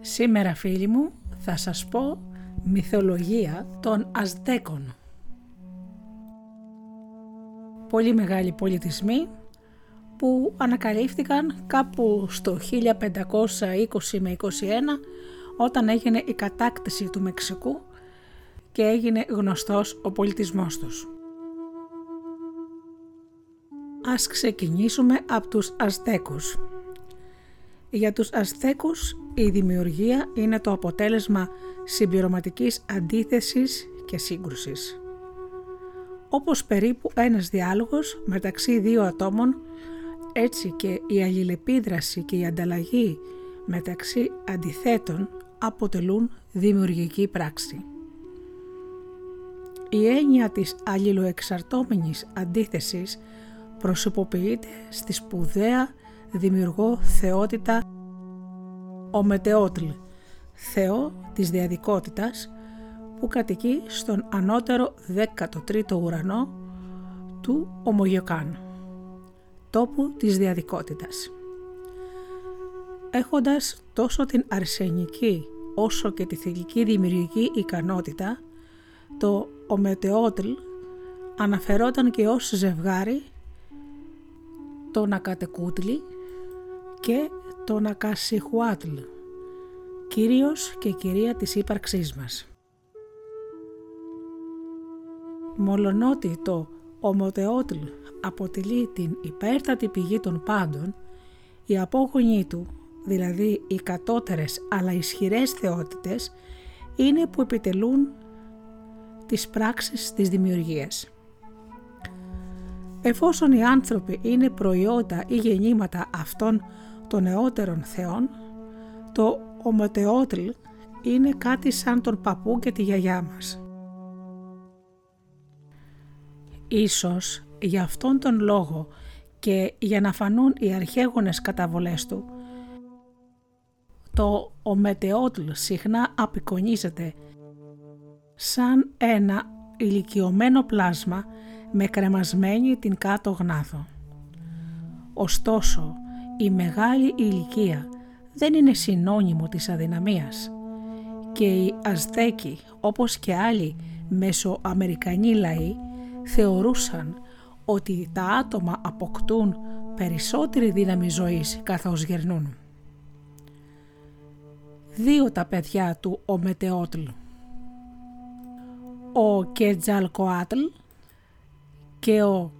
Σήμερα φίλοι μου θα σας πω μυθολογία των Αζτέκων. Πολύ μεγάλοι πολιτισμοί που ανακαλύφθηκαν κάπου στο 1520 με 21 όταν έγινε η κατάκτηση του Μεξικού και έγινε γνωστός ο πολιτισμός τους. Ας ξεκινήσουμε από τους Αζτέκους. Για τους Αζτέκους η δημιουργία είναι το αποτέλεσμα συμπληρωματικής αντίθεσης και σύγκρουσης. Όπως περίπου ένας διάλογος μεταξύ δύο ατόμων, έτσι και η αλληλεπίδραση και η ανταλλαγή μεταξύ αντιθέτων αποτελούν δημιουργική πράξη. Η έννοια της αλληλοεξαρτώμενης αντίθεσης προσωποποιείται στη σπουδαία δημιουργό θεότητα ο Μετεότλ, θεό της διαδικότητας που κατοικεί στον ανώτερο 13ο ουρανό του Ομογιοκάν, τόπου της διαδικότητας. Έχοντας τόσο την αρσενική όσο και τη θηλυκή δημιουργική ικανότητα, το Ομετεότλ αναφερόταν και ως ζευγάρι το Νακατεκούτλι και το Νακασιχουάτλ, κύριος και κυρία της ύπαρξής μας. Μολονότι το Ομοτεότλ αποτελεί την υπέρτατη πηγή των πάντων, οι απόγονοι του, δηλαδή οι κατώτερες αλλά ισχυρές θεότητες, είναι που επιτελούν τις πράξεις της δημιουργίας. Εφόσον οι άνθρωποι είναι προϊόντα ή γεννήματα αυτών των νεότερων θεών, το ομοτεότλ είναι κάτι σαν τον παππού και τη γιαγιά μας. Ίσως για αυτόν τον λόγο και για να φανούν οι αρχαίγονες καταβολές του, το ομετεότλ συχνά απεικονίζεται σαν ένα ηλικιωμένο πλάσμα με κρεμασμένη την κάτω γνάθο. Ωστόσο, η μεγάλη ηλικία δεν είναι συνώνυμο της αδυναμίας και οι Αζδέκοι όπως και άλλοι μεσοαμερικανοί λαοί θεωρούσαν ότι τα άτομα αποκτούν περισσότερη δύναμη ζωής καθώς γερνούν. Δύο τα παιδιά του ο Μετεότλ. Ο Κετζαλκοάτλ και ο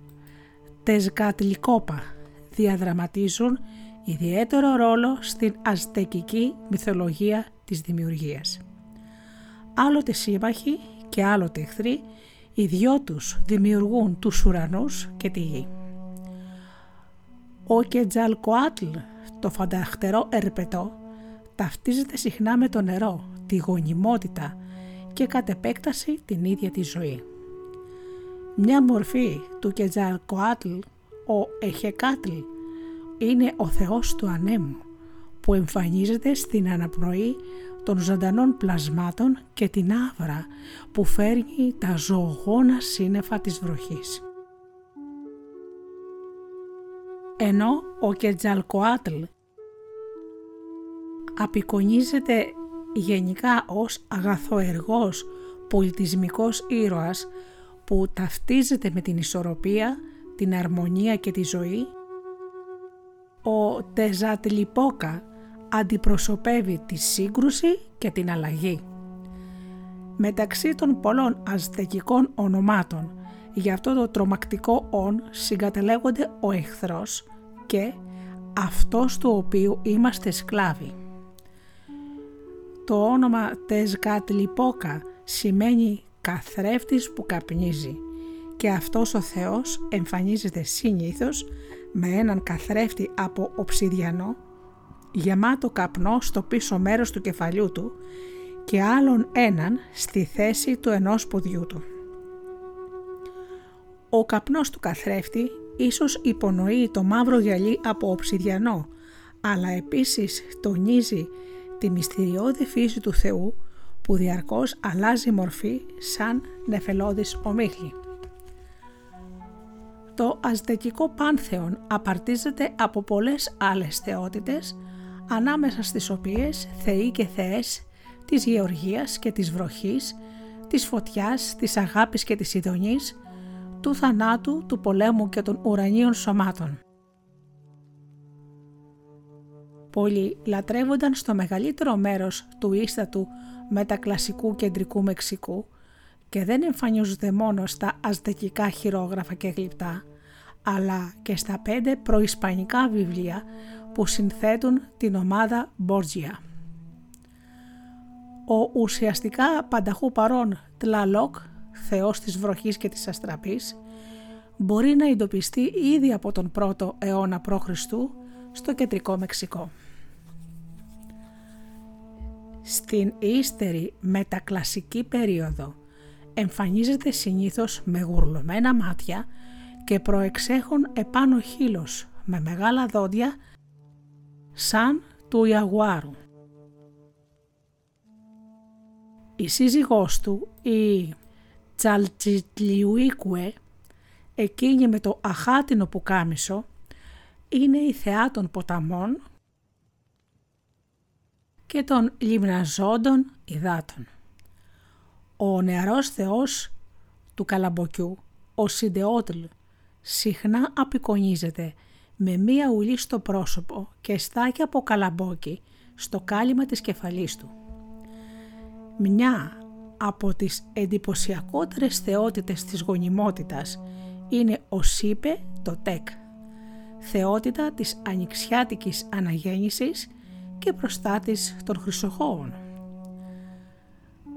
Τεσγατλικόπα διαδραματίζουν ιδιαίτερο ρόλο στην αζτεκική μυθολογία της δημιουργίας. Άλλοτε σύμμαχοι και άλλοτε εχθροί, οι δυο τους δημιουργούν τους ουρανούς και τη γη. Ο Κετζαλκοάτλ, το φανταχτερό ερπετό, ταυτίζεται συχνά με το νερό, τη γονιμότητα και κατ' επέκταση την ίδια τη ζωή. Μια μορφή του Κετζαλκοάτλ, ο Εχεκάτλ, είναι ο Θεός του ανέμου που εμφανίζεται στην αναπνοή των ζωντανών πλασμάτων και την άβρα που φέρνει τα ζωογόνα σύννεφα της βροχής. Ενώ ο Κετζαλκοάτλ απεικονίζεται γενικά ως αγαθοεργός πολιτισμικός ήρωας που ταυτίζεται με την ισορροπία, την αρμονία και τη ζωή, ο Τεζατλιπόκα αντιπροσωπεύει τη σύγκρουση και την αλλαγή. Μεταξύ των πολλών αζτεκικών ονομάτων για αυτό το τρομακτικό «ον» συγκατελέγονται ο εχθρός και αυτός του οποίου είμαστε σκλάβοι. Το όνομα Τεζκατλιπόκα σημαίνει καθρέφτης που καπνίζει και αυτός ο Θεός εμφανίζεται συνήθως με έναν καθρέφτη από οψιδιανό γεμάτο καπνό στο πίσω μέρος του κεφαλιού του και άλλον έναν στη θέση του ενός ποδιού του. Ο καπνός του καθρέφτη ίσως υπονοεί το μαύρο γυαλί από οψιδιανό, αλλά επίσης τονίζει τη μυστηριώδη φύση του Θεού που διαρκώς αλλάζει μορφή σαν νεφελώδης ομίχλη. Το αζτεκικό πάνθεον απαρτίζεται από πολλές άλλες θεότητες, ανάμεσα στις οποίες θεοί και θεές της γεωργίας και της βροχής, της φωτιάς, της αγάπης και της ειδονής, του θανάτου, του πολέμου και των ουρανίων σωμάτων. Πολλοί λατρεύονταν στο μεγαλύτερο μέρος του ίστατου μετακλασικού κεντρικού Μεξικού και δεν εμφανίζονται μόνο στα αζτεκικά χειρόγραφα και γλυπτά, αλλά και στα πέντε προϊσπανικά βιβλία που συνθέτουν την ομάδα Μπόρτζια. Ο ουσιαστικά πανταχού παρόν Τλαλόκ, θεός της βροχής και της αστραπής, μπορεί να εντοπιστεί ήδη από τον πρώτο αιώνα π.Χ. στο κεντρικό Μεξικό. Στην ύστερη μετακλασική περίοδο εμφανίζεται συνήθως με γουρλωμένα μάτια και προεξέχουν επάνω χείλος με μεγάλα δόντια σαν του Ιαγουάρου. Η σύζυγός του, η Τσαλτσιτλιουίκουε, εκείνη με το αχάτινο πουκάμισο, είναι η θεά των ποταμών και των λιμναζόντων υδάτων. Ο νεαρός θεός του καλαμποκιού, ο Σιντεότλ, συχνά απεικονίζεται με μία ουλή στο πρόσωπο και στάκια από καλαμπόκι στο κάλυμα της κεφαλής του. Μια από τις εντυπωσιακότερες θεότητες της γονιμότητας είναι ο Σίπε το Τεκ, θεότητα της ανοιξιάτικης αναγέννησης και προστάτης των χρυσοχώων.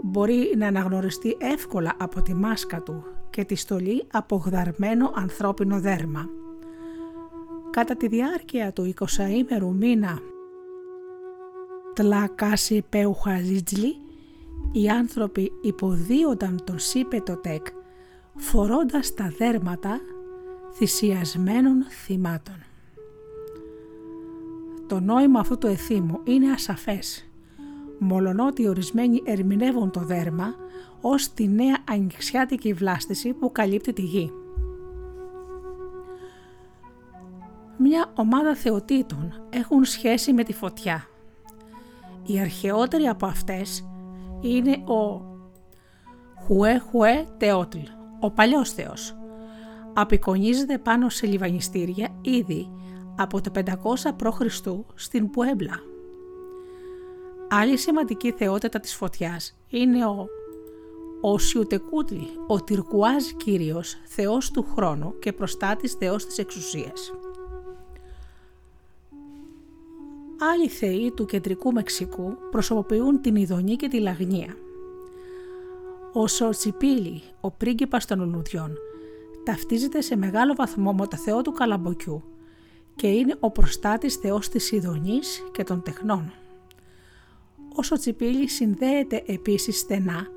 Μπορεί να αναγνωριστεί εύκολα από τη μάσκα του και τη στολή από γδαρμένο ανθρώπινο δέρμα. Κατά τη διάρκεια του 20ήμερου μήνα Τλακάσι Πεουχαζίτζλι οι άνθρωποι υποδίονταν τον Σίπετοτεκ φορώντας τα δέρματα θυσιασμένων θυμάτων. Το νόημα αυτού του εθήμου είναι ασαφές, μολονότι ορισμένοι ερμηνεύουν το δέρμα ως τη νέα ανοιξιάτικη βλάστηση που καλύπτει τη γη. Μια ομάδα θεοτήτων έχουν σχέση με τη φωτιά. Η αρχαιότερη από αυτές είναι ο Χουέ Χουέ Τεότλ, ο παλιός θεός. Απεικονίζεται πάνω σε λιβανιστήρια ήδη από το 500 π.Χ. στην Πουέμπλα. Άλλη σημαντική θεότητα της φωτιάς είναι ο ο Σιουτεκούτλι, ο Τυρκουάζ Κύριος, θεός του χρόνου και προστάτης θεός της εξουσίας. Άλλοι θεοί του κεντρικού Μεξικού προσωποποιούν την ειδονή και τη λαγνία. Ο Σοτσιπίλη, ο πρίγκιπας των λουλουδιών, ταυτίζεται σε μεγάλο βαθμό με το θεό του Καλαμποκιού και είναι ο προστάτης θεός της ειδονής και των τεχνών. Ο Σοτσιπίλη συνδέεται επίσης στενά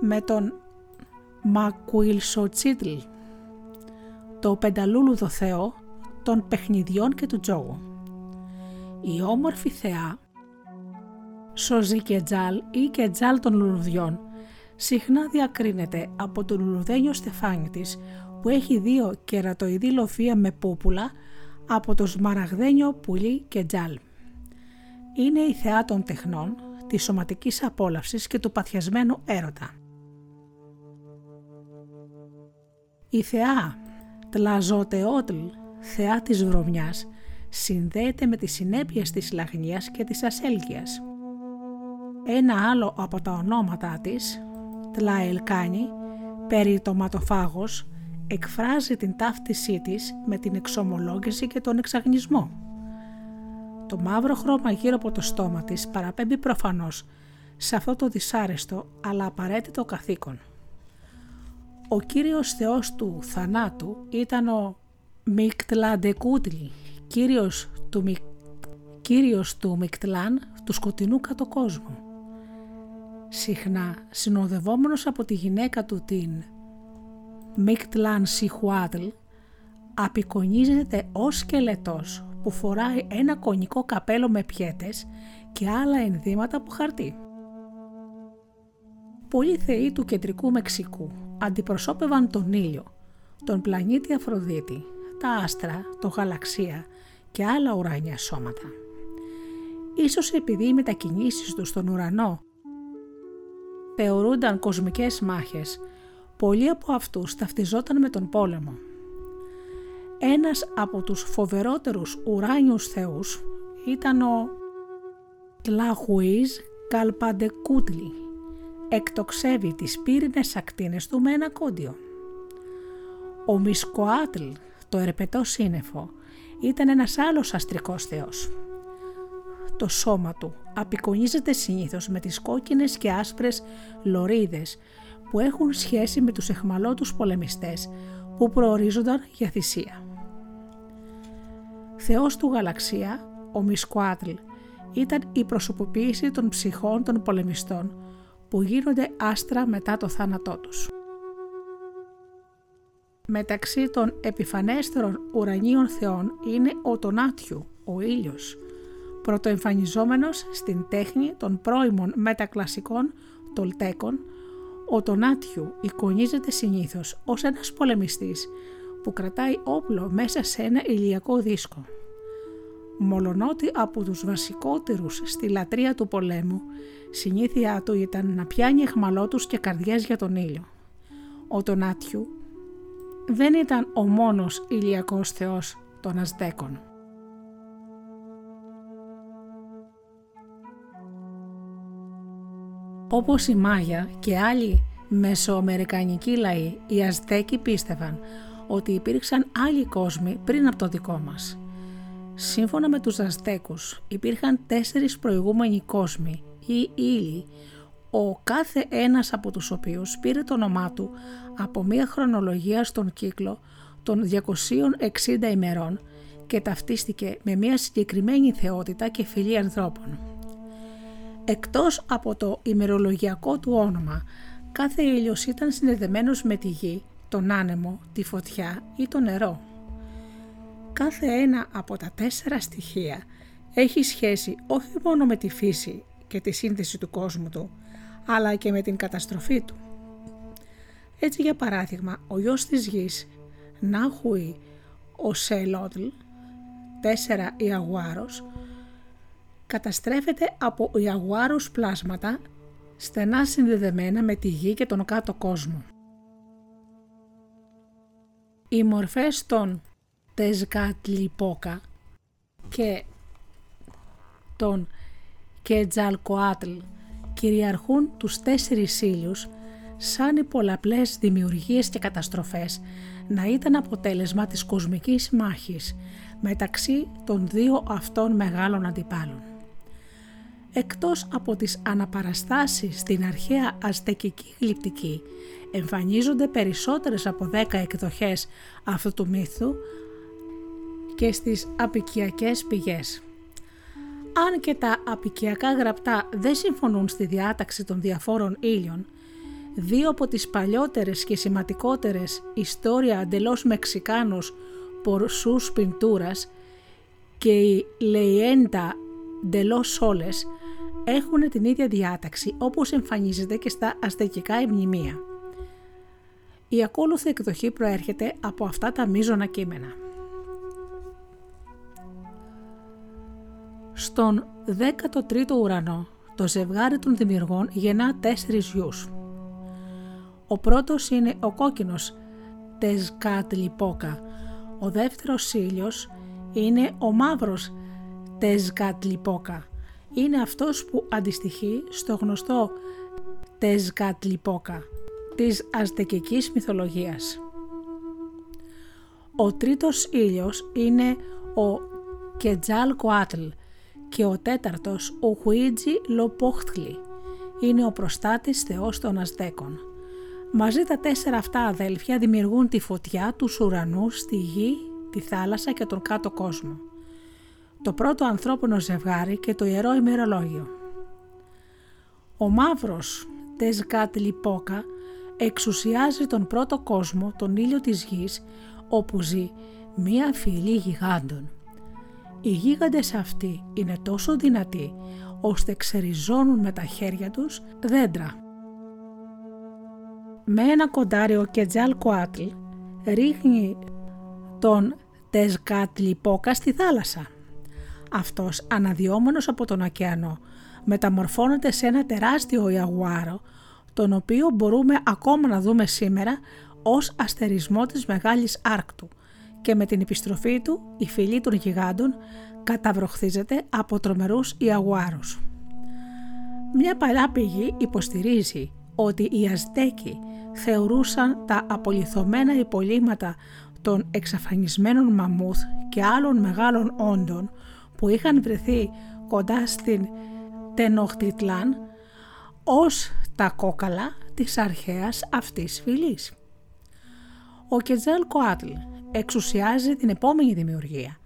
με τον Μακουιλσοτσίτλ, το πενταλούλουδο θεό των παιχνιδιών και του τζόγου. Η όμορφη θεά Σοζή και Τζάλ ή και Τζάλ των λουλουδιών συχνά διακρίνεται από το λουλουδένιο στεφάνι της που έχει δύο κερατοειδή λοφία με πούπουλα από το σμαραγδένιο πουλί και τζάλ. Είναι η θεά των τεχνών, της σωματικής απόλαυσης και του παθιασμένου έρωτα. Η θεά Τλαζοτεότλ, θεά της βρωμιάς, συνδέεται με τις συνέπειες της λαγνίας και της ασέλγειας. Ένα άλλο από τα ονόματα της, Τλαελκάνη, περιτοματοφάγος, εκφράζει την ταύτισή της με την εξομολόγηση και τον εξαγνισμό. Το μαύρο χρώμα γύρω από το στόμα της παραπέμπει προφανώς σε αυτό το δυσάρεστο αλλά απαραίτητο καθήκον. Ο κύριος θεός του θανάτου ήταν ο Μικτλαντεκούτλι, κύριος του, Μικ... κύριος του Μικτλάν του σκοτεινού κατοκόσμου. Συχνά συνοδευόμενος από τη γυναίκα του την Μικτλάν Σιχουάτλ απεικονίζεται ως σκελετός που φοράει ένα κονικό καπέλο με πιέτες και άλλα ενδύματα από χαρτί. Πολλοί θεοί του κεντρικού Μεξικού αντιπροσώπευαν τον ήλιο, τον πλανήτη Αφροδίτη, τα άστρα, το γαλαξία και άλλα ουράνια σώματα. ίσως επειδή οι μετακινήσεις τους στον ουρανό θεωρούνταν κοσμικές μάχες, πολλοί από αυτούς ταυτιζόταν με τον πόλεμο. Ένας από τους φοβερότερους ουράνιους θεούς ήταν ο Τλαχουίζ Καλπαντεκούτλι. Εκτοξεύει τις πύρινες ακτίνες του με ένα κόντιο. Ο Μισκοάτλ, το ερπετό σύννεφο, ήταν ένας άλλος αστρικός θεός. Το σώμα του απεικονίζεται συνήθως με τις κόκκινες και άσπρες λωρίδες που έχουν σχέση με τους εχμαλώτους πολεμιστές που προορίζονταν για θυσία. Θεός του γαλαξία, ο Μισκοάτλ, ήταν η προσωποποίηση των ψυχών των πολεμιστών που γίνονται άστρα μετά το θάνατό τους. Μεταξύ των επιφανέστερων ουρανίων θεών είναι ο Τονάτιου, ο ήλιος, πρωτοεμφανιζόμενος στην τέχνη των πρώιμων μετακλασικών τολτέκων, ο Τονάτιου εικονίζεται συνήθως ως ένας πολεμιστής που κρατάει όπλο μέσα σε ένα ηλιακό δίσκο. Μολονότι από τους βασικότερους στη λατρεία του πολέμου, συνήθειά του ήταν να πιάνει εχμαλώτους και καρδιές για τον ήλιο. Ο Τονάτιου δεν ήταν ο μόνος ηλιακός θεός των Αζτέκων. Όπως η Μάγια και άλλοι μεσοαμερικανικοί λαοί, οι Αζτέκοι πίστευαν ότι υπήρξαν άλλοι κόσμοι πριν από το δικό μας. Σύμφωνα με τους Αζτέκους υπήρχαν τέσσερις προηγούμενοι κόσμοι ή ύλοι ο κάθε ένας από τους οποίους πήρε το όνομά του από μία χρονολογία στον κύκλο των 260 ημερών και ταυτίστηκε με μία συγκεκριμένη θεότητα και φυλή ανθρώπων. Εκτός από το ημερολογιακό του όνομα, κάθε ήλιος ήταν συνδεδεμένος με τη γη, τον άνεμο, τη φωτιά ή το νερό. Κάθε ένα από τα τέσσερα στοιχεία έχει σχέση όχι μόνο με τη φύση και τη σύνθεση του κόσμου του, αλλά και με την καταστροφή του. Έτσι για παράδειγμα, ο γιος της γης, Νάχουι, ο Σελότλ, τέσσερα Ιαγουάρος, καταστρέφεται από Ιαγουάρους πλάσματα στενά συνδεδεμένα με τη γη και τον κάτω κόσμο. Οι μορφές των Τεζκατλιπόκα και των Κετζαλκοάτλ κυριαρχούν τους τέσσερις ήλιους σαν οι πολλαπλές δημιουργίες και καταστροφές να ήταν αποτέλεσμα της κοσμικής μάχης μεταξύ των δύο αυτών μεγάλων αντιπάλων. Εκτός από τις αναπαραστάσεις στην αρχαία αζτεκική γλυπτική εμφανίζονται περισσότερες από 10 εκδοχές αυτού του μύθου και στις απικιακές πηγές. Αν και τα απικιακά γραπτά δεν συμφωνούν στη διάταξη των διαφόρων ήλιων, δύο από τις παλιότερες και σημαντικότερες ιστορία αντελώς Μεξικάνους πορσούς πιντούρας και η Λεϊέντα ντελώς Σόλες έχουν την ίδια διάταξη όπως εμφανίζεται και στα αστεκικά μνημεία. Η ακόλουθη εκδοχή προέρχεται από αυτά τα μείζωνα κείμενα. Στον 13ο ουρανό, το ζευγάρι των δημιουργών γεννά τέσσερις γιους. Ο πρώτος είναι ο κόκκινος Τεζκάτλιπόκα, ο δεύτερος ήλιος είναι ο μαύρος Τεζκάτλιπόκα. Είναι αυτός που αντιστοιχεί στο γνωστό Τεζκάτλιπόκα της αζτεκικής μυθολογίας. Ο τρίτος ήλιος είναι ο Κετζάλ Κοάτλ και ο τέταρτος ο Χουίτζι Λοπόχτλι είναι ο προστάτης θεός των Αζδέκων. Μαζί τα τέσσερα αυτά αδέλφια δημιουργούν τη φωτιά, τους ουρανούς, τη γη, τη θάλασσα και τον κάτω κόσμο. Το πρώτο ανθρώπινο ζευγάρι και το ιερό ημερολόγιο. Ο μαύρος Τεσγκάτ Λιπόκα εξουσιάζει τον πρώτο κόσμο, τον ήλιο της γης, όπου ζει μία φυλή γιγάντων. Οι γίγαντες αυτοί είναι τόσο δυνατοί ώστε ξεριζώνουν με τα χέρια τους δέντρα. Με ένα κοντάριο Κετζάλ Κοάτλ ρίχνει τον Τεζκάτλιπόκα στη θάλασσα. Αυτός αναδιόμενος από τον ωκεανό μεταμορφώνεται σε ένα τεράστιο ιαγουάρο τον οποίο μπορούμε ακόμα να δούμε σήμερα ως αστερισμό της Μεγάλης Άρκτου και με την επιστροφή του η φυλή των γιγάντων καταβροχθίζεται από τρομερούς ιαγουάρους. Μια παλιά πηγή υποστηρίζει ότι οι Αζτέκοι θεωρούσαν τα απολυθωμένα υπολείμματα των εξαφανισμένων μαμούθ και άλλων μεγάλων όντων που είχαν βρεθεί κοντά στην Τενοχτιτλάν ως τα κόκαλα της αρχαίας αυτής φυλής. Ο Κετζέλ Κοάτλ εξουσιάζει την επόμενη δημιουργία,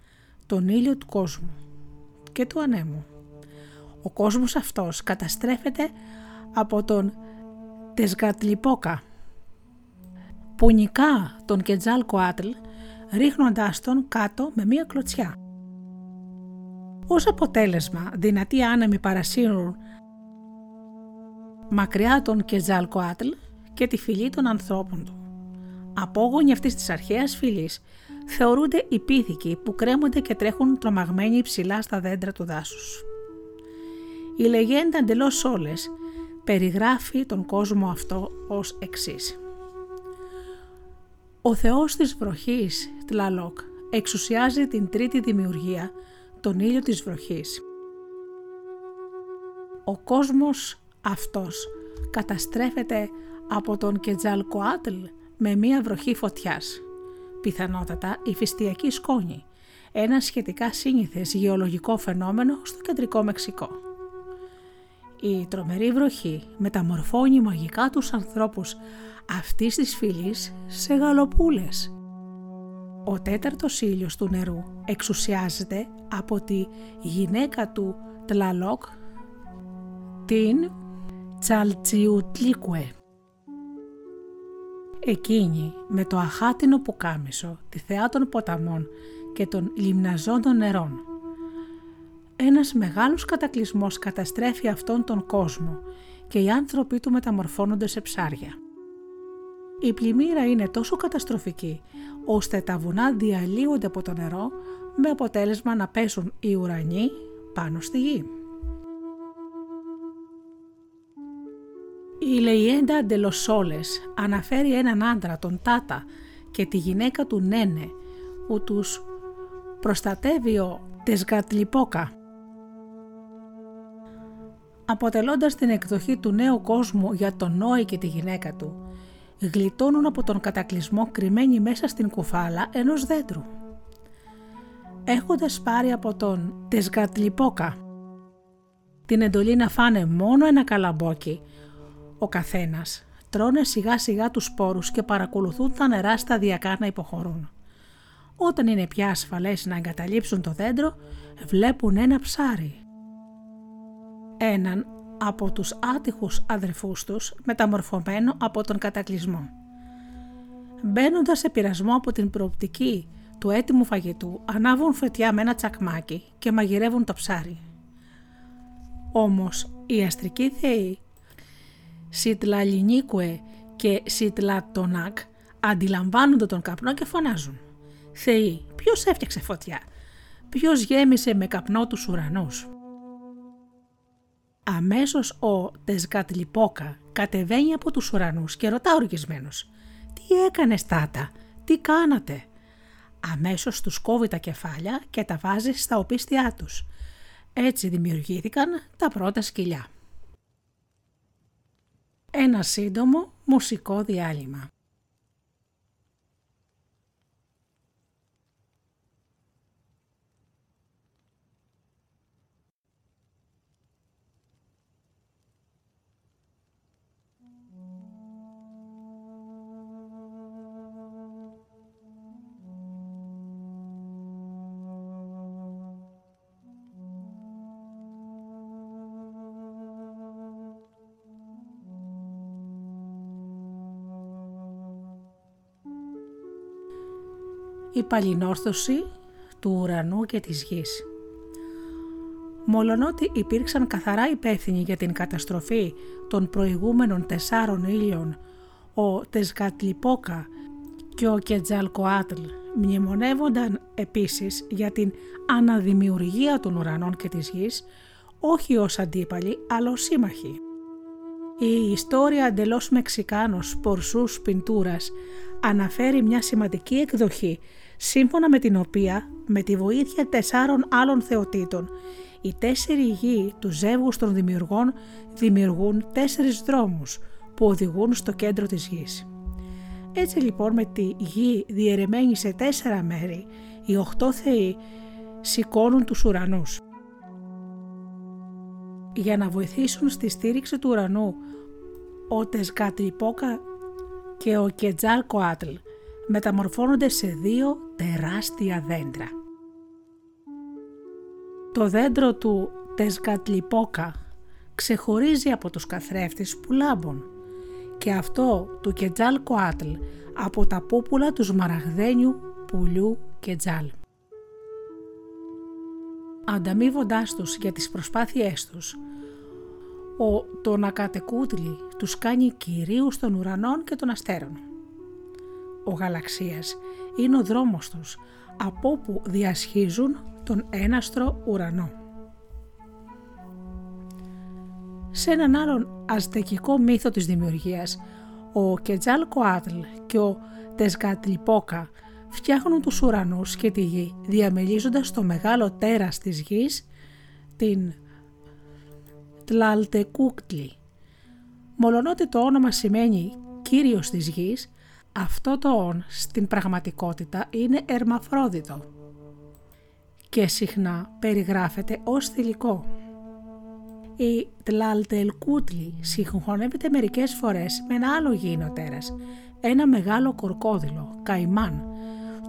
τον ήλιο του κόσμου και του ανέμου. Ο κόσμος αυτός καταστρέφεται από τον Τεσγατλιπόκα που νικά τον Κετζάλ Κοάτλ ρίχνοντάς τον κάτω με μία κλωτσιά. Ως αποτέλεσμα δυνατοί άνεμοι παρασύρουν μακριά τον Κετζάλ Κοάτλ και τη φυλή των ανθρώπων του. Απόγονοι αυτής της αρχαίας φυλής θεωρούνται οι πίθηκοι που κρέμονται και τρέχουν τρομαγμένοι ψηλά στα δέντρα του δάσους. Η λεγέντα εντελώς όλες περιγράφει τον κόσμο αυτό ως εξής. Ο θεός της βροχής, Τλαλόκ, εξουσιάζει την τρίτη δημιουργία, τον ήλιο της βροχής. Ο κόσμος αυτός καταστρέφεται από τον Κετζαλκοάτλ με μία βροχή φωτιάς. Πιθανότατα η φυστιακή σκόνη, ένα σχετικά σύνηθες γεωλογικό φαινόμενο στο κεντρικό Μεξικό. Η τρομερή βροχή μεταμορφώνει μαγικά τους ανθρώπους αυτής της φυλής σε γαλοπούλες. Ο τέταρτος ήλιος του νερού εξουσιάζεται από τη γυναίκα του Τλαλόκ, την Τσαλτσιουτλίκουε. Εκείνη με το αχάτινο πουκάμισο, τη θεά των ποταμών και των λιμναζόντων νερών. Ένας μεγάλος κατακλυσμός καταστρέφει αυτόν τον κόσμο και οι άνθρωποι του μεταμορφώνονται σε ψάρια. Η πλημμύρα είναι τόσο καταστροφική ώστε τα βουνά διαλύονται από το νερό με αποτέλεσμα να πέσουν οι ουρανοί πάνω στη γη. Η Λεϊέντα Ντελοσόλες αναφέρει έναν άντρα, τον Τάτα, και τη γυναίκα του Νένε, που τους προστατεύει ο Τεσγατλιπόκα. Αποτελώντας την εκδοχή του νέου κόσμου για τον Νόη και τη γυναίκα του, γλιτώνουν από τον κατακλυσμό κρυμμένοι μέσα στην κουφάλα ενός δέντρου. Έχοντας πάρει από τον Τεσγατλιπόκα την εντολή να φάνε μόνο ένα καλαμπόκι, ο καθένας τρώνε σιγά σιγά τους σπόρους και παρακολουθούν τα νερά σταδιακά να υποχωρούν. Όταν είναι πια ασφαλές να εγκαταλείψουν το δέντρο, βλέπουν ένα ψάρι. Έναν από τους άτυχους αδερφούς τους μεταμορφωμένο από τον κατακλυσμό. Μπαίνοντας σε πειρασμό από την προοπτική του έτοιμου φαγητού, ανάβουν φετιά με ένα τσακμάκι και μαγειρεύουν το ψάρι. Όμως οι αστρικοί θεοί Σιτλαλινίκουε και Σιτλατονάκ αντιλαμβάνονται τον καπνό και φωνάζουν. Θεοί, ποιος έφτιαξε φωτιά, ποιος γέμισε με καπνό τους ουρανούς; Αμέσως ο Τεσγατλιπόκα κατεβαίνει από τους ουρανούς και ρωτά οργισμένος «Τι έκανες τάτα, τι κάνατε» αμέσως τους κόβει τα κεφάλια και τα βάζει στα οπίστια τους. Έτσι δημιουργήθηκαν τα πρώτα σκυλιά. Ένα σύντομο μουσικό διάλειμμα. Η παλινόρθωση του ουρανού και της γης. Μολονότι υπήρξαν καθαρά υπεύθυνοι για την καταστροφή των προηγούμενων τεσσάρων ήλιων, ο Τεσγατλιπόκα και ο Κετζαλκοάτλ μνημονεύονταν επίσης για την αναδημιουργία των ουρανών και της γης, όχι ως αντίπαλοι, αλλά ως σύμμαχοι. Η ιστορία εντελώς Μεξικάνος Πορσούς Πιντούρας αναφέρει μια σημαντική εκδοχή σύμφωνα με την οποία με τη βοήθεια τεσσάρων άλλων θεοτήτων οι τέσσερι γη του ζεύγους των δημιουργών δημιουργούν τέσσερις δρόμους που οδηγούν στο κέντρο της γης. Έτσι λοιπόν με τη γη διαιρεμένη σε τέσσερα μέρη οι οχτώ θεοί σηκώνουν τους ουρανούς. Για να βοηθήσουν στη στήριξη του ουρανού ο Τεσκατρυπόκα και ο Κετζάλ Κοάτλ μεταμορφώνονται σε δύο τεράστια δέντρα. Το δέντρο του Τεσκατλιπόκα ξεχωρίζει από τους καθρέφτες που λάμπουν και αυτό του Κετζάλ Κοάτλ από τα πούπουλα του σμαραγδένιου πουλιού Κετζάλ. Ανταμείβοντάς τους για τις προσπάθειές τους, ο τον ακατεκούτλι τους κάνει κυρίους των ουρανών και των αστέρων. Ο γαλαξίας είναι ο δρόμος τους από όπου διασχίζουν τον έναστρο ουρανό. Σε έναν άλλον αζτεκικό μύθο της δημιουργίας, ο Κετζάλ Κοάτλ και ο Τεσγατλιπόκα φτιάχνουν τους ουρανούς και τη γη διαμελίζοντας το μεγάλο τέρας της γης, την Τλαλτεκούκτλι. Μολονότι το όνομα σημαίνει «κύριος της γης», αυτό το «ον» στην πραγματικότητα είναι ερμαφρόδιτο και συχνά περιγράφεται ως θηλυκό. Η Τλαλτελκούτλι συγχωνεύεται μερικές φορές με ένα άλλο γήινο τέρας, ένα μεγάλο κορκόδιλο, καϊμάν,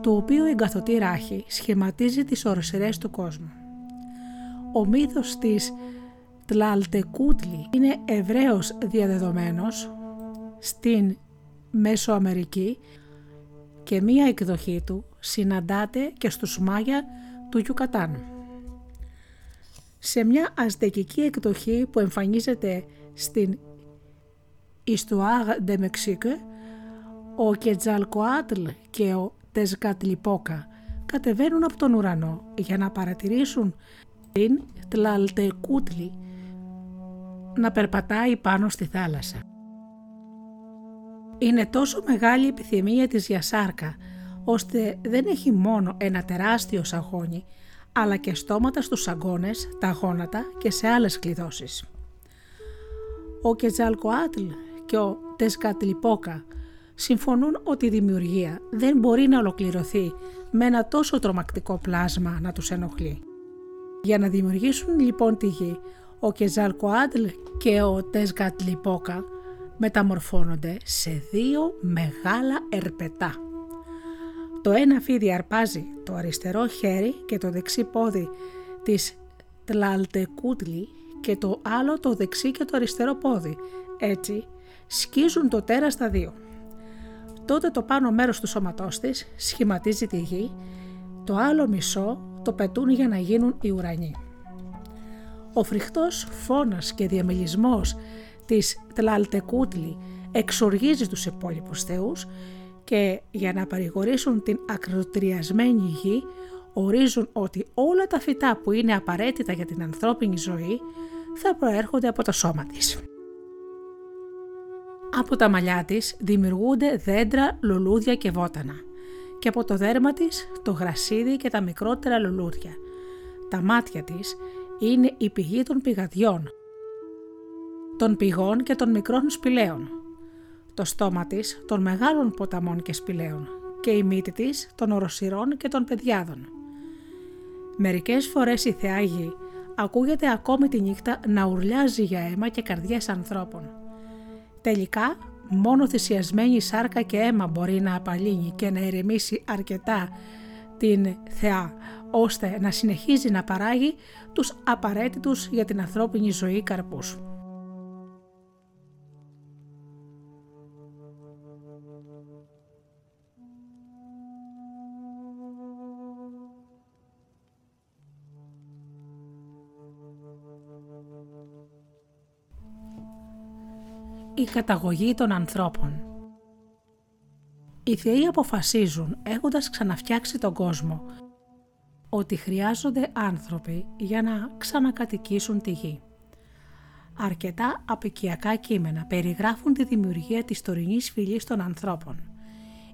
το οποίο η εγκαθωτή ράχη σχηματίζει τις οροσυρές του κόσμου. Ο μύθος της Τλαλτεκούτλι είναι ευρέως διαδεδομένος στην Μέσο-Αμερική και μία εκδοχή του συναντάται και στους Μάγια του Γιουκατάν. Σε μια αζτεκική εκδοχή που εμφανίζεται στην Histoire de Mexique, ο Κετζαλκοάτλ και ο Τεζκατλιπόκα κατεβαίνουν από τον ουρανό για να παρατηρήσουν την Τλαλτεκούτλη να περπατάει πάνω στη θάλασσα. Είναι τόσο μεγάλη η επιθυμία της για σάρκα, ώστε δεν έχει μόνο ένα τεράστιο σαγόνι, αλλά και στόματα στους σαγόνες, τα γόνατα και σε άλλες κλειδώσεις. Ο Κετζαλκοάτλ και ο Τεσκατλιπόκα συμφωνούν ότι η δημιουργία δεν μπορεί να ολοκληρωθεί με ένα τόσο τρομακτικό πλάσμα να τους ενοχλεί. Για να δημιουργήσουν λοιπόν τη γη, ο Κεζαλκοάτλ και ο Τεσγατλιπόκα μεταμορφώνονται σε δύο μεγάλα ερπετά. Το ένα φίδι αρπάζει το αριστερό χέρι και το δεξί πόδι της Τλαλτεκούτλι και το άλλο το δεξί και το αριστερό πόδι. Έτσι σκίζουν το τέρας στα δύο. Τότε το πάνω μέρος του σώματός της σχηματίζει τη γη, το άλλο μισό το πετούν για να γίνουν οι ουρανοί. Ο φρικτός φόνας και διαμελισμός της Τλαλτεκούτλη εξοργίζει τους υπόλοιπους θεούς και για να παρηγορήσουν την ακροτηριασμένη γη ορίζουν ότι όλα τα φυτά που είναι απαραίτητα για την ανθρώπινη ζωή θα προέρχονται από το σώμα της. Από τα μαλλιά της δημιουργούνται δέντρα, λουλούδια και βότανα και από το δέρμα της το γρασίδι και τα μικρότερα λουλούδια. Τα μάτια της είναι η πηγή των πηγαδιών, των πηγών και των μικρών σπηλαίων. Το στόμα της των μεγάλων ποταμών και σπηλαίων και η μύτη της των οροσυρών και των παιδιάδων. Μερικές φορές η θεά γη ακούγεται ακόμη τη νύχτα να ουρλιάζει για αίμα και καρδιές ανθρώπων. Τελικά, μόνο θυσιασμένη σάρκα και αίμα μπορεί να απαλύνει και να ερεμήσει αρκετά την θεά, ώστε να συνεχίζει να παράγει τους απαραίτητους για την ανθρώπινη ζωή καρπούς. Η καταγωγή των ανθρώπων Οι θεοί αποφασίζουν, έχοντας ξαναφτιάξει τον κόσμο, ότι χρειάζονται άνθρωποι για να ξανακατοικήσουν τη γη. Αρκετά απικιακά κείμενα περιγράφουν τη δημιουργία της τωρινής φυλής των ανθρώπων.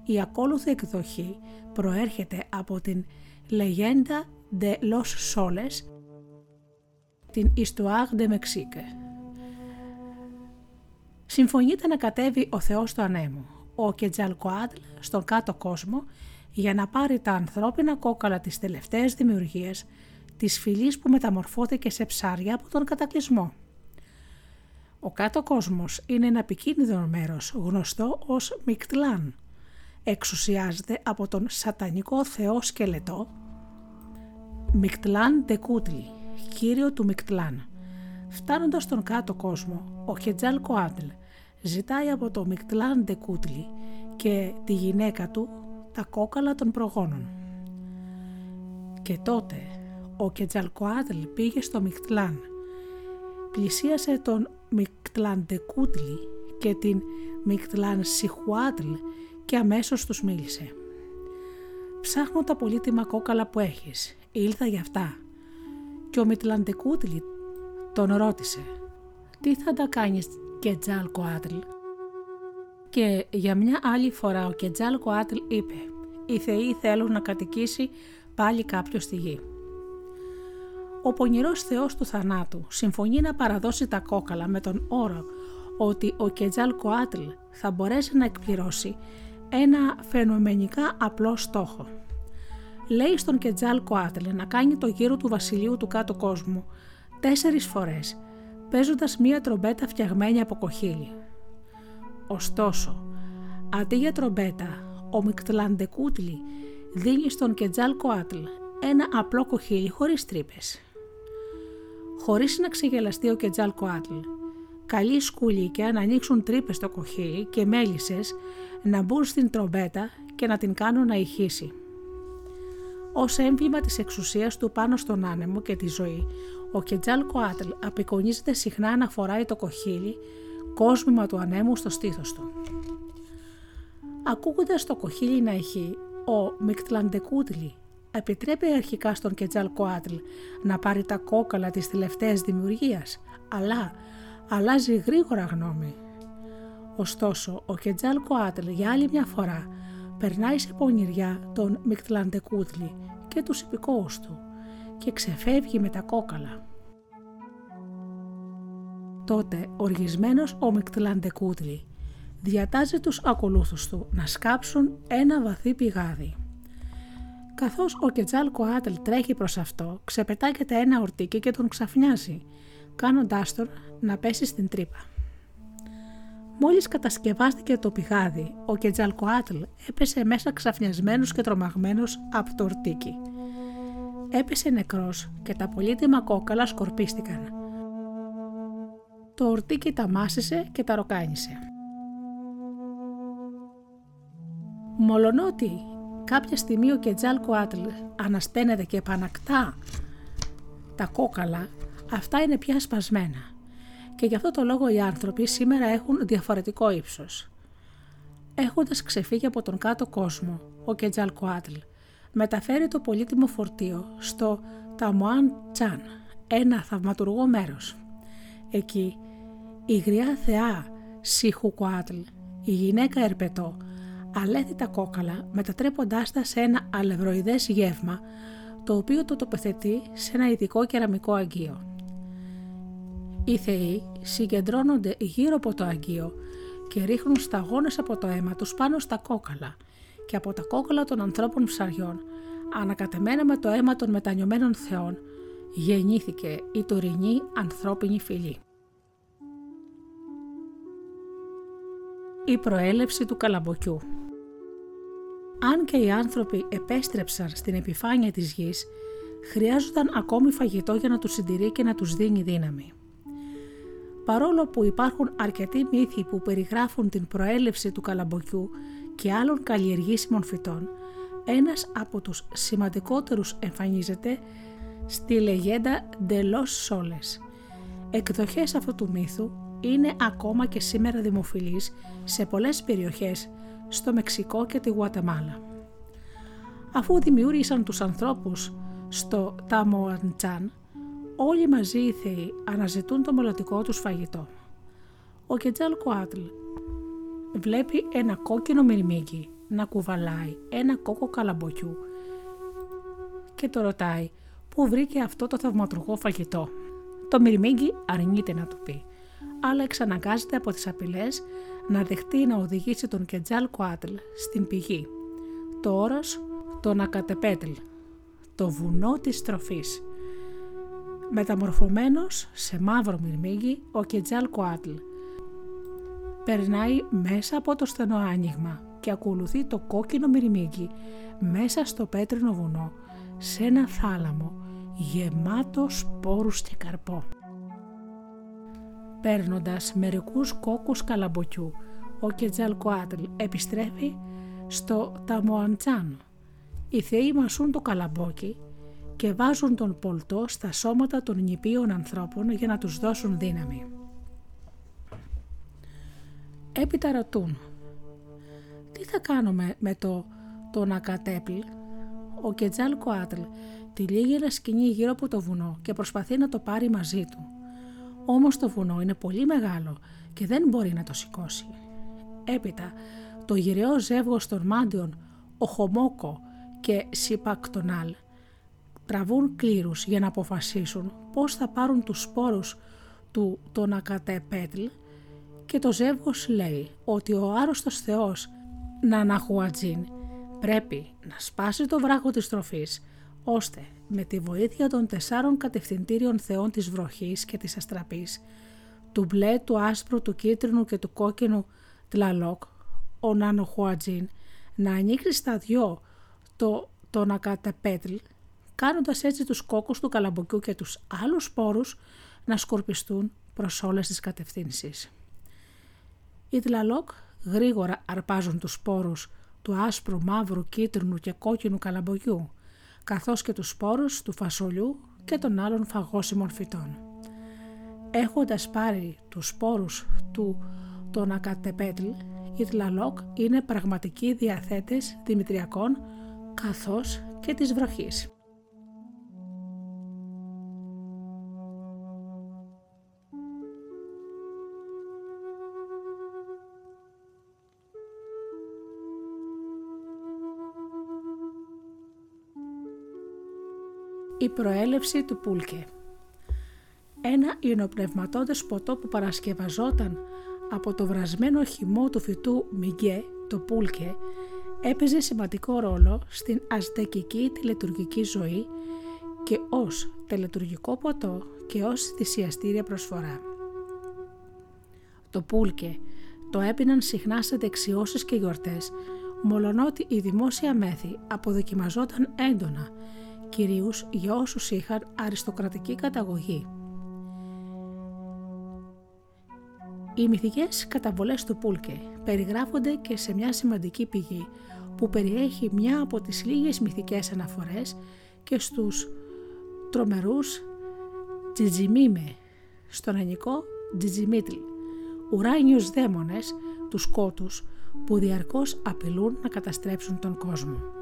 Η ακόλουθη εκδοχή προέρχεται από την «Leyenda de los Soles», την «Histoire de Mexique». Συμφωνείται να κατέβει ο Θεός του Ανέμου, ο Κετζαλκοάτλ στον κάτω κόσμο για να πάρει τα ανθρώπινα κόκαλα της τελευταίας δημιουργίας της φυλής που μεταμορφώθηκε σε ψάρια από τον κατακλυσμό. Ο κάτω κόσμος είναι ένα επικίνδυνο μέρος γνωστό ως Μικτλάν. Εξουσιάζεται από τον σατανικό θεό σκελετό Μικτλάν Τεκούτλι, κύριος του Μικτλάν. Φτάνοντας στον κάτω κόσμο, ο Κετζαλκοάτλ ζητάει από το Μικτλάν Τεκούτλι και τη γυναίκα του τα κόκαλα των προγόνων. Και τότε ο Κετζαλκοάτλ πήγε στο Μικτλάν. Πλησίασε τον Μικτλαντεκούτλι και την Μικτλάν Σιχουάτλ και αμέσως τους μίλησε. «Ψάχνω τα πολύτιμα κόκαλα που έχεις, ήλθα για αυτά». Και ο Μικτλαντεκούτλι τον ρώτησε «Τι θα τα κάνεις Κετζάλκοάτλ» Και για μια άλλη φορά ο Κετζάλ Κοάτλ είπε «Οι θεοί θέλουν να κατοικήσει πάλι κάποιος στη γη». Ο πονηρός θεός του θανάτου συμφωνεί να παραδώσει τα κόκαλα με τον όρο ότι ο Κετζάλ Κοάτλ θα μπορέσει να εκπληρώσει ένα φαινομενικά απλό στόχο. Λέει στον Κετζάλ Κοάτλ να κάνει το γύρο του βασιλείου του κάτω κόσμου τέσσερις φορές, παίζοντας μία τρομπέτα φτιαγμένη από κοχύλι. Ωστόσο, αντί για τρομπέτα, ο Μικτλαντεκούτλι δίνει στον Κετζάλ Κοάτλ ένα απλό κοχύλι χωρίς τρύπες. Χωρίς να ξεγελαστεί ο Κετζάλ Κοάτλ, καλεί σκουλίκια να ανοίξουν τρύπες στο κοχύλι και μέλισσες να μπουν στην τρομπέτα και να την κάνουν να ηχήσει. Ω έμβλημα της εξουσίας του πάνω στον άνεμο και τη ζωή, ο Κετζάλ Κοάτλ απεικονίζεται συχνά να φοράει το κοχύλι κόσμημα του ανέμου στο στήθος του. Ακούγοντας το κοχύλι να έχει, ο Μικτλαντεκούτλι επιτρέπει αρχικά στον Κετζάλ Κοάτλ να πάρει τα κόκαλα της τελευταίας δημιουργίας, αλλά αλλάζει γρήγορα γνώμη. Ωστόσο, ο Κετζάλ Κοάτλ για άλλη μια φορά περνάει σε πονηριά τον Μικτλαντεκούτλι και τους υπηκόους του και ξεφεύγει με τα κόκαλα. Τότε οργισμένος ο Μικτλαντεκούτλι διατάζει τους ακολούθους του να σκάψουν ένα βαθύ πηγάδι. Καθώς ο Κετζάλ Κοάτλ τρέχει προς αυτό, ξεπετάγεται ένα ορτύκι και τον ξαφνιάζει, κάνοντάς τον να πέσει στην τρύπα. Μόλις κατασκευάστηκε το πηγάδι, ο Κετζάλ Κοάτλ έπεσε μέσα ξαφνιασμένος και τρομαγμένος από το ορτύκι. Έπεσε νεκρός και τα πολύτιμα κόκαλα σκορπίστηκαν το ορτύκι τα μάσησε και τα ροκάνισε. Μολονότι κάποια στιγμή ο Κετζάλ Κουάτλ ανασταίνεται και επανακτά τα κόκαλα, αυτά είναι πια σπασμένα και γι' αυτό το λόγο οι άνθρωποι σήμερα έχουν διαφορετικό ύψος. Έχοντας ξεφύγει από τον κάτω κόσμο, ο Κετζάλ Κουάτλ μεταφέρει το πολύτιμο φορτίο στο Ταμουάν Τσάν, ένα θαυματουργό μέρος. Εκεί η γριά θεά Σιχουκουάτλ, η γυναίκα Ερπετό, αλέθη τα κόκαλα μετατρέποντάς τα σε ένα αλευροειδές γεύμα το οποίο το τοποθετεί σε ένα ειδικό κεραμικό αγγείο. Οι θεοί συγκεντρώνονται γύρω από το αγγείο και ρίχνουν σταγόνες από το αίμα τους πάνω στα κόκαλα και από τα κόκαλα των ανθρώπων ψαριών, ανακατεμένα με το αίμα των μετανιωμένων θεών, γεννήθηκε η τωρινή ανθρώπινη φυλή. η προέλευση του καλαμποκιού. Αν και οι άνθρωποι επέστρεψαν στην επιφάνεια της γης, χρειάζονταν ακόμη φαγητό για να τους συντηρεί και να τους δίνει δύναμη. Παρόλο που υπάρχουν αρκετοί μύθοι που περιγράφουν την προέλευση του καλαμποκιού και άλλων καλλιεργήσιμων φυτών, ένας από τους σημαντικότερους εμφανίζεται στη λεγέντα «De los Soles». Εκδοχές αυτού του μύθου είναι ακόμα και σήμερα δημοφιλής σε πολλές περιοχές στο Μεξικό και τη Γουατεμάλα. Αφού δημιούργησαν τους ανθρώπους στο Ταμοαντσάν, όλοι μαζί οι θεοί αναζητούν το μελλοντικό τους φαγητό. Ο Κετζάλ Κουάτλ βλέπει ένα κόκκινο μυρμήγκι να κουβαλάει ένα κόκο καλαμποκιού και το ρωτάει πού βρήκε αυτό το θαυματουργό φαγητό; Το μυρμήγκι αρνείται να του πει, αλλά εξαναγκάζεται από τις απειλές να δεχτεί να οδηγήσει τον Κετζάλ Κουάτλ στην πηγή. Το όρος τον Ακατεπέτλ, το βουνό της τροφής. Μεταμορφωμένος σε μαύρο μυρμήγκι, ο Κετζάλ Κουάτλ περνάει μέσα από το στενό άνοιγμα και ακολουθεί το κόκκινο μυρμήγκι μέσα στο πέτρινο βουνό σε ένα θάλαμο γεμάτος σπόρους και καρπό. Παίρνοντας μερικούς κόκκους καλαμποκιού, ο Κετζαλκοάτλ επιστρέφει στο Ταμοαντσάν. Οι θεοί μασούν το καλαμπόκι και βάζουν τον πολτό στα σώματα των νηπίων ανθρώπων για να τους δώσουν δύναμη. Έπειτα ρωτούν «Τι θα κάνουμε με το τον Ακατέπλ» ο Κετζάλ Κοάτλ τυλίγει ένα σκηνή γύρω από το βουνό και προσπαθεί να το πάρει μαζί του. Όμως το βουνό είναι πολύ μεγάλο και δεν μπορεί να το σηκώσει. Έπειτα, το γυραιό ζεύγος των μάντιων, ο Χομόκο και Σιπακτονάλ, τραβούν κλήρους για να αποφασίσουν πώς θα πάρουν τους σπόρους του τον Ακατεπέτλ και το ζεύγος λέει ότι ο άρρωστος θεός Ναναχουατζίν πρέπει να σπάσει το βράχο της τροφής ώστε με τη βοήθεια των τεσσάρων κατευθυντήριων θεών της βροχής και της αστραπής, του μπλε, του άσπρου, του κίτρινου και του κόκκινου τλαλόκ, ο Νανοχουατζίν, να ανοίξει στα δυο το, τον Ακατεπέτλ, κάνοντας έτσι τους κόκκους του καλαμποκιού και τους άλλους σπόρους να σκορπιστούν προς όλες τις κατευθύνσεις. Οι τλαλόκ γρήγορα αρπάζουν τους σπόρους του άσπρου, μαύρου, κίτρινου και κόκκινου καλαμποκιού, καθώς και τους σπόρους του φασολιού και των άλλων φαγώσιμων φυτών. Έχοντας πάρει τους σπόρους του τον Ακατεπέτλ, οι Τλαλόκ είναι πραγματικοί διαθέτες δημητριακών καθώς και της βροχής. Η προέλευση του πούλκε Ένα υνοπνευματώδες ποτό που παρασκευαζόταν από το βρασμένο χυμό του φυτού Μιγκέ, το πούλκε, έπαιζε σημαντικό ρόλο στην αζτεκική τηλετουργική ζωή και ως τελετουργικό ποτό και ως θυσιαστήρια προσφορά. Το πούλκε το έπιναν συχνά σε δεξιώσεις και γιορτές, μολονότι η δημόσια μέθη αποδοκιμαζόταν έντονα κυρίως για όσους είχαν αριστοκρατική καταγωγή. Οι μυθικές καταβολές του Πούλκε περιγράφονται και σε μια σημαντική πηγή που περιέχει μια από τις λίγες μυθικές αναφορές και στους τρομερούς Τζιτζιμίμε, στον ελληνικό Τζιτζιμίτλ, ουράνιους δαίμονες, τους κότους που διαρκώς απειλούν να καταστρέψουν τον κόσμο.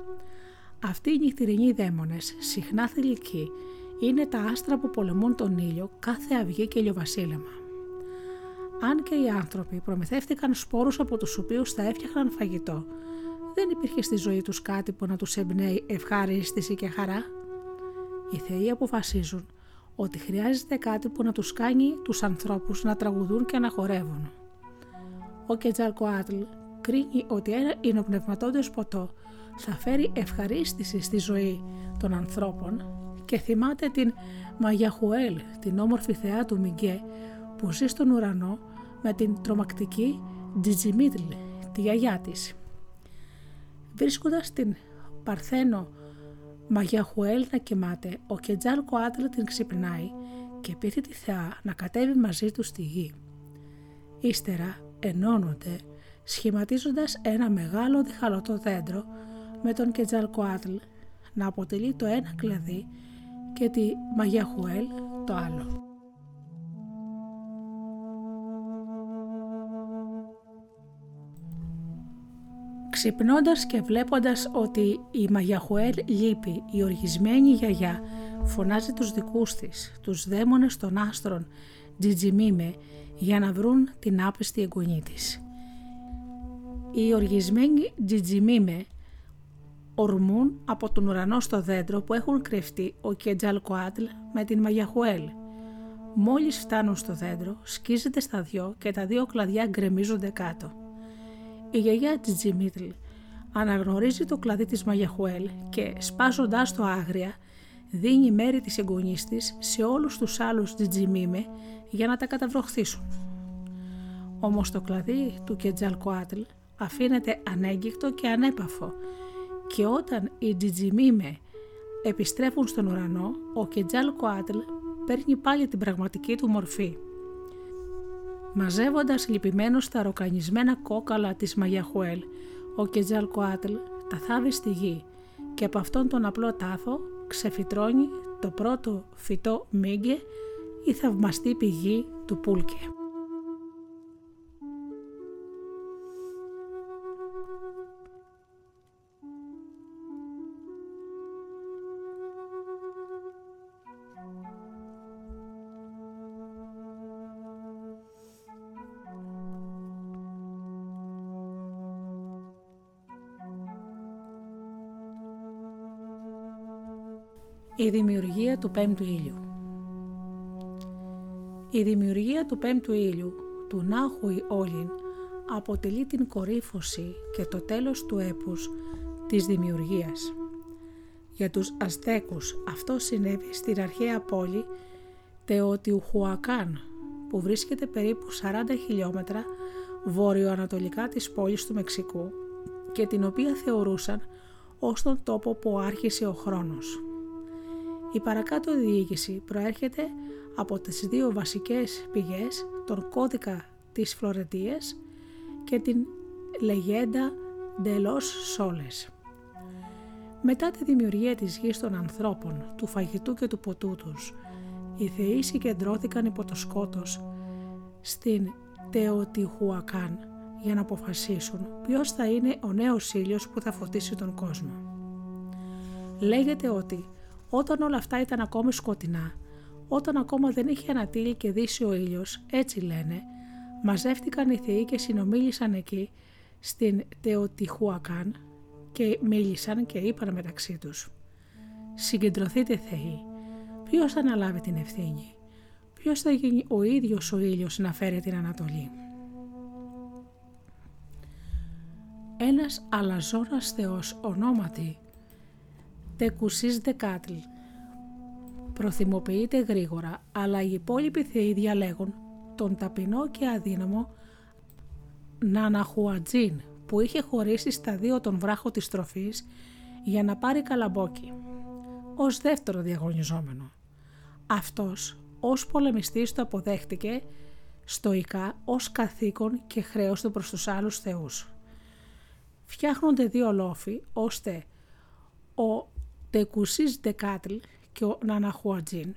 Αυτοί οι νυχτηρινοί δαίμονες, συχνά θηλυκοί, είναι τα άστρα που πολεμούν τον ήλιο κάθε αυγή και ηλιοβασίλεμα. Αν και οι άνθρωποι προμηθεύτηκαν σπόρους από τους οποίους θα έφτιαχναν φαγητό, δεν υπήρχε στη ζωή τους κάτι που να τους εμπνέει ευχάριστηση και χαρά; Οι θεοί αποφασίζουν ότι χρειάζεται κάτι που να τους κάνει τους ανθρώπους να τραγουδούν και να χορεύουν. Ο Κετζαρκοάτλ κρίνει ότι ένα υνοπνευματώδες ποτό θα φέρει ευχαρίστηση στη ζωή των ανθρώπων και θυμάται την Μαγιαχουέλ, την όμορφη θεά του Μιγκέ που ζει στον ουρανό με την τρομακτική Τζιτζιμίτλ, τη γιαγιά της. Βρίσκοντας την Παρθένο Μαγιαχουέλ να κοιμάται, ο Κετζάλ Κοάτλ την ξυπνάει και πείθει τη θεά να κατέβει μαζί του στη γη. Ύστερα ενώνονται σχηματίζοντας ένα μεγάλο διχαλωτό δέντρο με τον Κετζαλκοάτλ να αποτελεί το ένα κλαδί και τη Μαγιαχουέλ το άλλο. Ξυπνώντας και βλέποντας ότι η Μαγιαχουέλ λείπει, η οργισμένη γιαγιά φωνάζει τους δικούς της, τους δαίμονες των άστρων, Τζιτζιμίμε, για να βρουν την άπιστη εγγονή της. Οι οργισμένοι Τζιτζιμίμε ορμούν από τον ουρανό στο δέντρο που έχουν κρυφτεί ο Κετζαλκοάτλ με την Μαγιαχουέλ. Μόλις φτάνουν στο δέντρο, σκίζεται στα δυο και τα δύο κλαδιά γκρεμίζονται κάτω. Η γιαγιά Τζιτζιμίτλ αναγνωρίζει το κλαδί της Μαγιαχουέλ και σπάζοντάς το άγρια δίνει μέρη της εγγονής της σε όλους τους άλλους Τζιτζιμίμε για να τα καταβροχθήσουν. Όμως το κλαδί του Κετζαλκοάτλ αφήνεται ανέγκυκτο και ανέπαφο και όταν οι Τζιτζιμίμε επιστρέφουν στον ουρανό, ο Κετζαλκοάτλ παίρνει πάλι την πραγματική του μορφή. Μαζεύοντας λυπημένος τα ροκανισμένα κόκαλα της Μαγιαχουέλ, ο Κετζαλκοάτλ τα θάβει στη γη και από αυτόν τον απλό τάφο ξεφυτρώνει το πρώτο φυτό μίγκε η θαυμαστή πηγή του Πούλκε. Δημιουργία του πέμπτου ήλιου Η δημιουργία του πέμπτου ήλιου, του Νάχουι Όλιν, αποτελεί την κορύφωση και το τέλος του έπους της δημιουργίας. Για τους Αστέκους αυτό συνέβη στην αρχαία πόλη Τεοτιουχουακάν που βρίσκεται περίπου 40 χιλιόμετρα βόρειο-ανατολικά της πόλης του Μεξικού και την οποία θεωρούσαν ως τον τόπο που άρχισε ο χρόνος. Η παρακάτω διοίκηση προέρχεται από τις δύο βασικές πηγές, τον κώδικα της Φλωρετίας και την λεγέντα Ντελός Σόλες. Μετά τη δημιουργία της γης των ανθρώπων, του φαγητού και του ποτού τους, οι θεοί συγκεντρώθηκαν υπό το σκότος στην Τεοτιχουακάν για να αποφασίσουν ποιος θα είναι ο νέος ήλιος που θα φωτίσει τον κόσμο. Λέγεται ότι όταν όλα αυτά ήταν ακόμη σκοτεινά, όταν ακόμα δεν είχε ανατείλει και δύσει ο ήλιος, έτσι λένε, μαζεύτηκαν οι θεοί και συνομίλησαν εκεί στην Τεοτιχουακάν και μίλησαν και είπαν μεταξύ τους «Συγκεντρωθείτε θεοί, ποιος θα αναλάβει την ευθύνη, ποιος θα γίνει ο ίδιος ο ήλιος να φέρει την Ανατολή». Ένας αλαζόνας θεός ονόματι Τεκουσής Δεκάτλ. Προθυμοποιείται γρήγορα, αλλά οι υπόλοιποι θεοί διαλέγουν τον ταπεινό και αδύναμο Ναναχουατζίν που είχε χωρίσει στα δύο τον βράχο της τροφής για να πάρει καλαμπόκι, ως δεύτερο διαγωνιζόμενο. Αυτός ως πολεμιστής το αποδέχτηκε στοικά ως καθήκον και χρέος του προς τους άλλους θεούς. Φτιάχνονται δύο λόφοι ώστε ο Τεκουσής Δεκάτλ και ο Ναναχουατζίν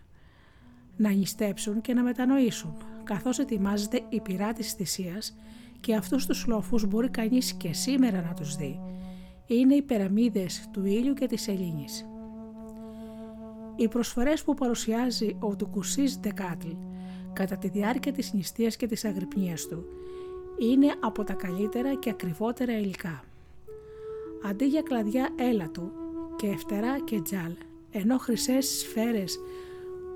να νηστέψουν και να μετανοήσουν, καθώς ετοιμάζεται η πυρά της θυσίας και αυτούς τους λόφους μπορεί κανείς και σήμερα να τους δει. Είναι οι περαμίδες του ήλιου και της Ελλήνης. Οι προσφορές που παρουσιάζει ο Τουκουσής Δεκάτλ κατά τη διάρκεια της νηστείας και της αγρυπνίας του είναι από τα καλύτερα και ακριβότερα υλικά. Αντί για κλαδιά έλατου και φτερά και τζάλ, ενώ χρυσές σφαίρες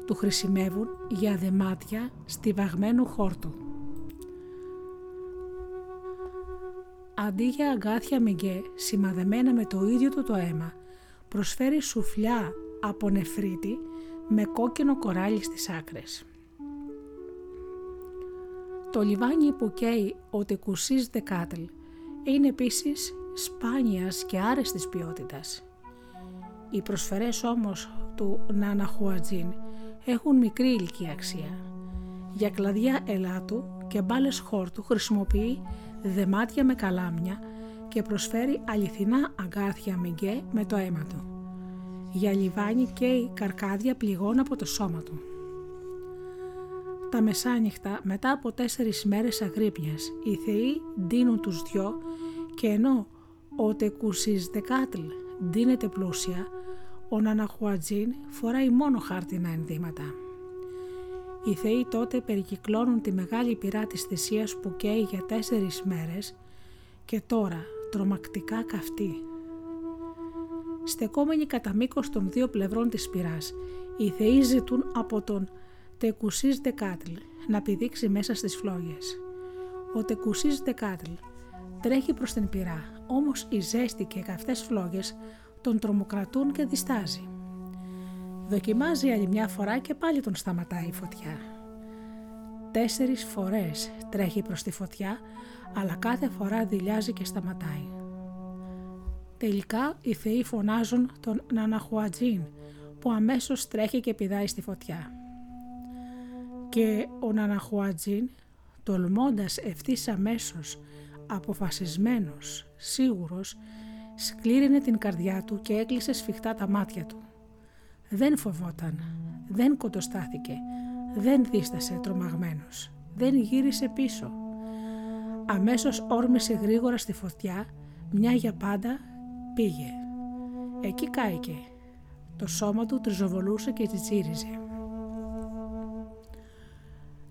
του χρησιμεύουν για δεμάτια στιβαγμένου χόρτου. Αντί για αγκάθια μηγκέ σημαδεμένα με το ίδιο του το αίμα, προσφέρει σουφλιά από νεφρίτη με κόκκινο κοράλι στις άκρες. Το λιβάνι που καίει ο τεκουσής δεκάτλ είναι επίσης σπάνιας και άρεστης ποιότητας. Οι προσφερές όμως του Νάνα Χουατζίν έχουν μικρή ηλική αξία. Για κλαδιά ελάτου και μπάλες χόρτου χρησιμοποιεί δεμάτια με καλάμια και προσφέρει αληθινά αγκάθια μηγκέ με το αίμα του. Για λιβάνι και η καρκάδια πληγών από το σώμα του. Τα μεσάνυχτα μετά από τέσσερις μέρες αγρύπνιας οι θεοί ντύνουν τους δυο και ενώ ο Τεκουσής Δεκάτλ ντύνεται πλούσια, ο Ναναχουατζίν φοράει μόνο χάρτινα ενδύματα. Οι θεοί τότε περικυκλώνουν τη μεγάλη πυρά της θυσίας που καίει για τέσσερις μέρες και τώρα τρομακτικά καυτή. Στεκόμενοι κατά μήκος των δύο πλευρών της πυράς, οι θεοί ζητούν από τον Τεκουσής Δεκάτλ να πηδήξει μέσα στις φλόγες. Ο Τεκουσής Δεκάτλ τρέχει προς την πυρά, όμως η ζέστη και καυτές φλόγες τον τρομοκρατούν και διστάζει. Δοκιμάζει άλλη μια φορά και πάλι τον σταματάει η φωτιά. Τέσσερις φορές τρέχει προς τη φωτιά, αλλά κάθε φορά δηλιάζει και σταματάει. Τελικά οι θεοί φωνάζουν τον Ναναχουατζίν, που αμέσως τρέχει και πηδάει στη φωτιά. Και ο Ναναχουατζίν, τολμώντας ευθύς αμέσως, αποφασισμένος, σίγουρος, σκλήρινε την καρδιά του και έκλεισε σφιχτά τα μάτια του. Δεν φοβόταν, δεν κοντοστάθηκε, δεν δίστασε τρομαγμένος, δεν γύρισε πίσω. Αμέσως όρμησε γρήγορα στη φωτιά, μια για πάντα πήγε. Εκεί κάηκε. Το σώμα του τριζοβολούσε και τσιτσίριζε.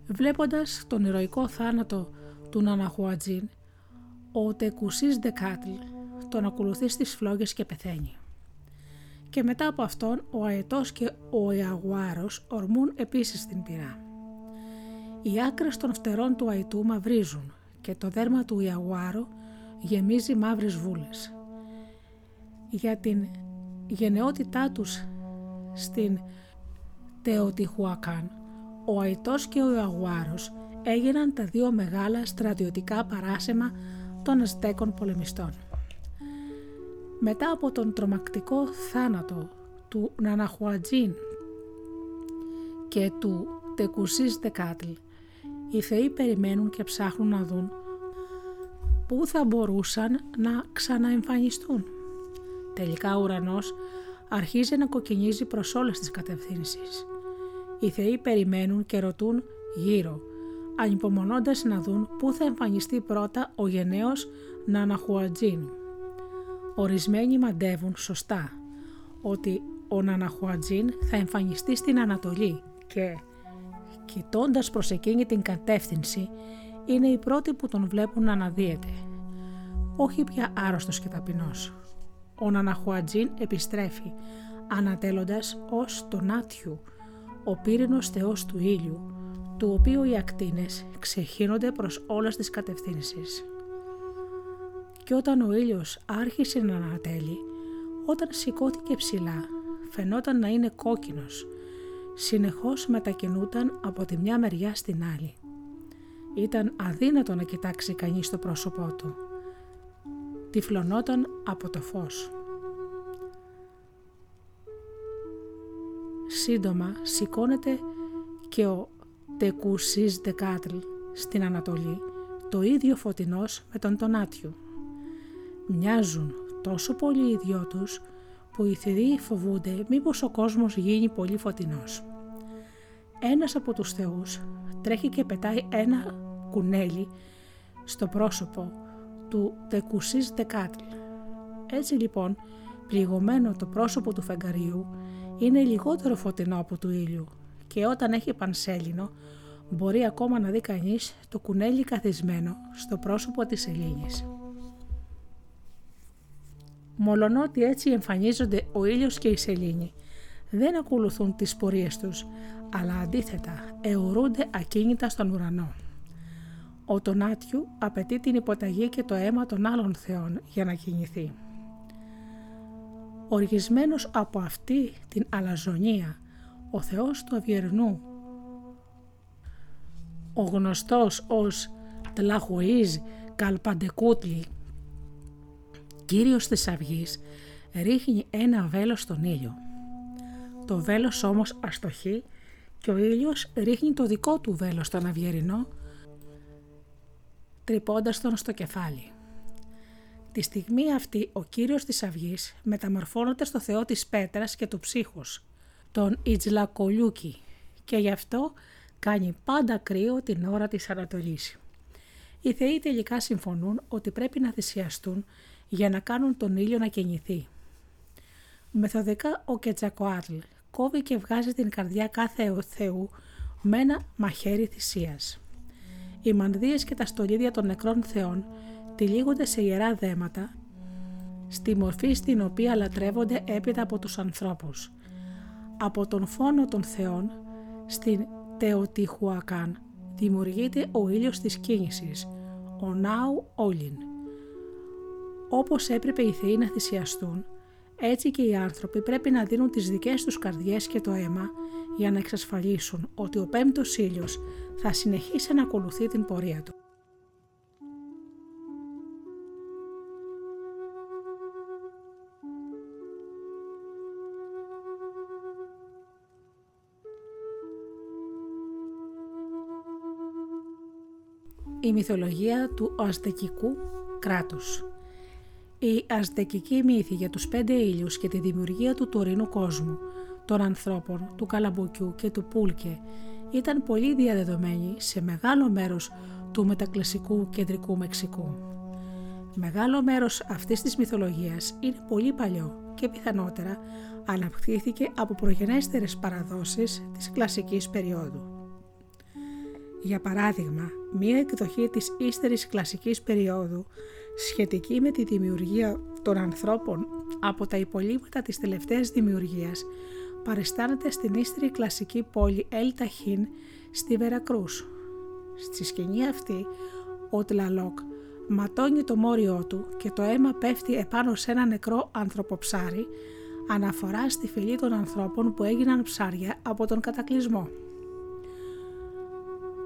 Βλέποντας τον ηρωικό θάνατο του Ναναχουατζίν, ο Τεκουσής Δεκάτλ τον ακολουθεί στις φλόγες και πεθαίνει και μετά από αυτόν ο αετός και ο Ιαγουάρος ορμούν επίσης την πυρά. Οι άκρες των φτερών του αετού μαυρίζουν και το δέρμα του Ιαγουάρου γεμίζει μαύρες βούλες. Για την γενναιότητά τους στην Τεοτιχουακάν, ο αετός και ο Ιαγουάρος έγιναν τα δύο μεγάλα στρατιωτικά παράσεμα των Αζτέκων πολεμιστών. Μετά από τον τρομακτικό θάνατο του Ναναχουατζίν και του Τεκουσής Δεκάτλ, οι θεοί περιμένουν και ψάχνουν να δουν πού θα μπορούσαν να ξαναεμφανιστούν. Τελικά ο ουρανός αρχίζει να κοκκινίζει προς όλες τις κατευθύνσεις. Οι θεοί περιμένουν και ρωτούν γύρω, ανυπομονώντας να δουν πού θα εμφανιστεί πρώτα ο γενναίος Ναναχουατζίν. Ορισμένοι μαντεύουν σωστά ότι ο Ναναχουατζίν θα εμφανιστεί στην Ανατολή και κοιτώντας προς εκείνη την κατεύθυνση είναι οι πρώτοι που τον βλέπουν να αναδύεται. Όχι πια άρρωστος και ταπεινός. Ο Ναναχουατζίν επιστρέφει ανατέλλοντας ως τον Άτιου, ο πύρινος θεός του ήλιου, του οποίου οι ακτίνες ξεχύνονται προς όλες τις κατευθύνσεις και όταν ο ήλιος άρχισε να ανατέλει, όταν σηκώθηκε ψηλά, φαινόταν να είναι κόκκινος. Συνεχώς μετακινούταν από τη μια μεριά στην άλλη. Ήταν αδύνατο να κοιτάξει κανείς το πρόσωπό του. Τυφλωνόταν από το φως. Σύντομα σηκώνεται και ο Τεκουσής Δεκάτλ στην Ανατολή, το ίδιο φωτεινός με τον Τονάτιου. Μοιάζουν τόσο πολύ οι δυο τους που οι θεοί φοβούνται μήπως ο κόσμος γίνει πολύ φωτεινός. Ένας από τους θεούς τρέχει και πετάει ένα κουνέλι στο πρόσωπο του Τεκουσής Δεκάτλ. Έτσι λοιπόν, πληγωμένο το πρόσωπο του φεγγαριού είναι λιγότερο φωτεινό από του ήλιου και όταν έχει πανσέλινο μπορεί ακόμα να δει κανείς το κουνέλι καθισμένο στο πρόσωπο της Ελλήνης. Μολονότι έτσι εμφανίζονται ο ήλιος και η σελήνη, δεν ακολουθούν τις πορείες τους, αλλά αντίθετα αιωρούνται ακίνητα στον ουρανό. Ο Τονάτιου απαιτεί την υποταγή και το αίμα των άλλων θεών για να κινηθεί. Οργισμένος από αυτή την αλαζονία, ο θεός του Αυγερνού, ο γνωστός ως Τλαχουίζ Καλπαντεκούτλι κύριος της αυγής ρίχνει ένα βέλος στον ήλιο. Το βέλος όμως αστοχεί και ο ήλιος ρίχνει το δικό του βέλος στον αυγερινό τρυπώντας τον στο κεφάλι. Τη στιγμή αυτή ο κύριος της αυγής μεταμορφώνεται στο θεό της πέτρας και του ψύχους, τον Ιτζλακολιούκι και γι' αυτό κάνει πάντα κρύο την ώρα της Ανατολής. Οι θεοί τελικά συμφωνούν ότι πρέπει να θυσιαστούν για να κάνουν τον ήλιο να κινηθεί. Μεθοδικά ο Κετσακοάτλ κόβει και βγάζει την καρδιά κάθε θεού με ένα μαχαίρι θυσίας. Οι μανδύες και τα στολίδια των νεκρών θεών τυλίγονται σε ιερά δέματα, στη μορφή στην οποία λατρεύονται έπειτα από τους ανθρώπους. Από τον φόνο των θεών, στην Τεοτιχουακάν, δημιουργείται ο ήλιος της κίνησης, ο Νάου Όλιν. Όπως έπρεπε οι θεοί να θυσιαστούν, έτσι και οι άνθρωποι πρέπει να δίνουν τις δικές τους καρδιές και το αίμα για να εξασφαλίσουν ότι ο πέμπτος ήλιος θα συνεχίσει να ακολουθεί την πορεία του. Η μυθολογία του Αζτεκικού κράτους η αζτεκική μύθη για τους πέντε ήλιους και τη δημιουργία του τωρινού κόσμου, των ανθρώπων, του καλαμποκιού και του πούλκε ήταν πολύ διαδεδομένη σε μεγάλο μέρος του μετακλασικού κεντρικού Μεξικού. Μεγάλο μέρος αυτής της μυθολογίας είναι πολύ παλιό και πιθανότερα αναπτύχθηκε από προγενέστερες παραδόσεις της κλασικής περίοδου. Για παράδειγμα, μία εκδοχή της ύστερης κλασικής περίοδου σχετική με τη δημιουργία των ανθρώπων από τα υπολείμματα της τελευταίας δημιουργίας παριστάνεται στην ύστερη κλασική πόλη Ελ Ταχίν στη Βερακρούς. Στη σκηνή αυτή, ο Τλαλόκ ματώνει το μόριό του και το αίμα πέφτει επάνω σε ένα νεκρό ανθρωποψάρι αναφορά στη φυλή των ανθρώπων που έγιναν ψάρια από τον κατακλυσμό.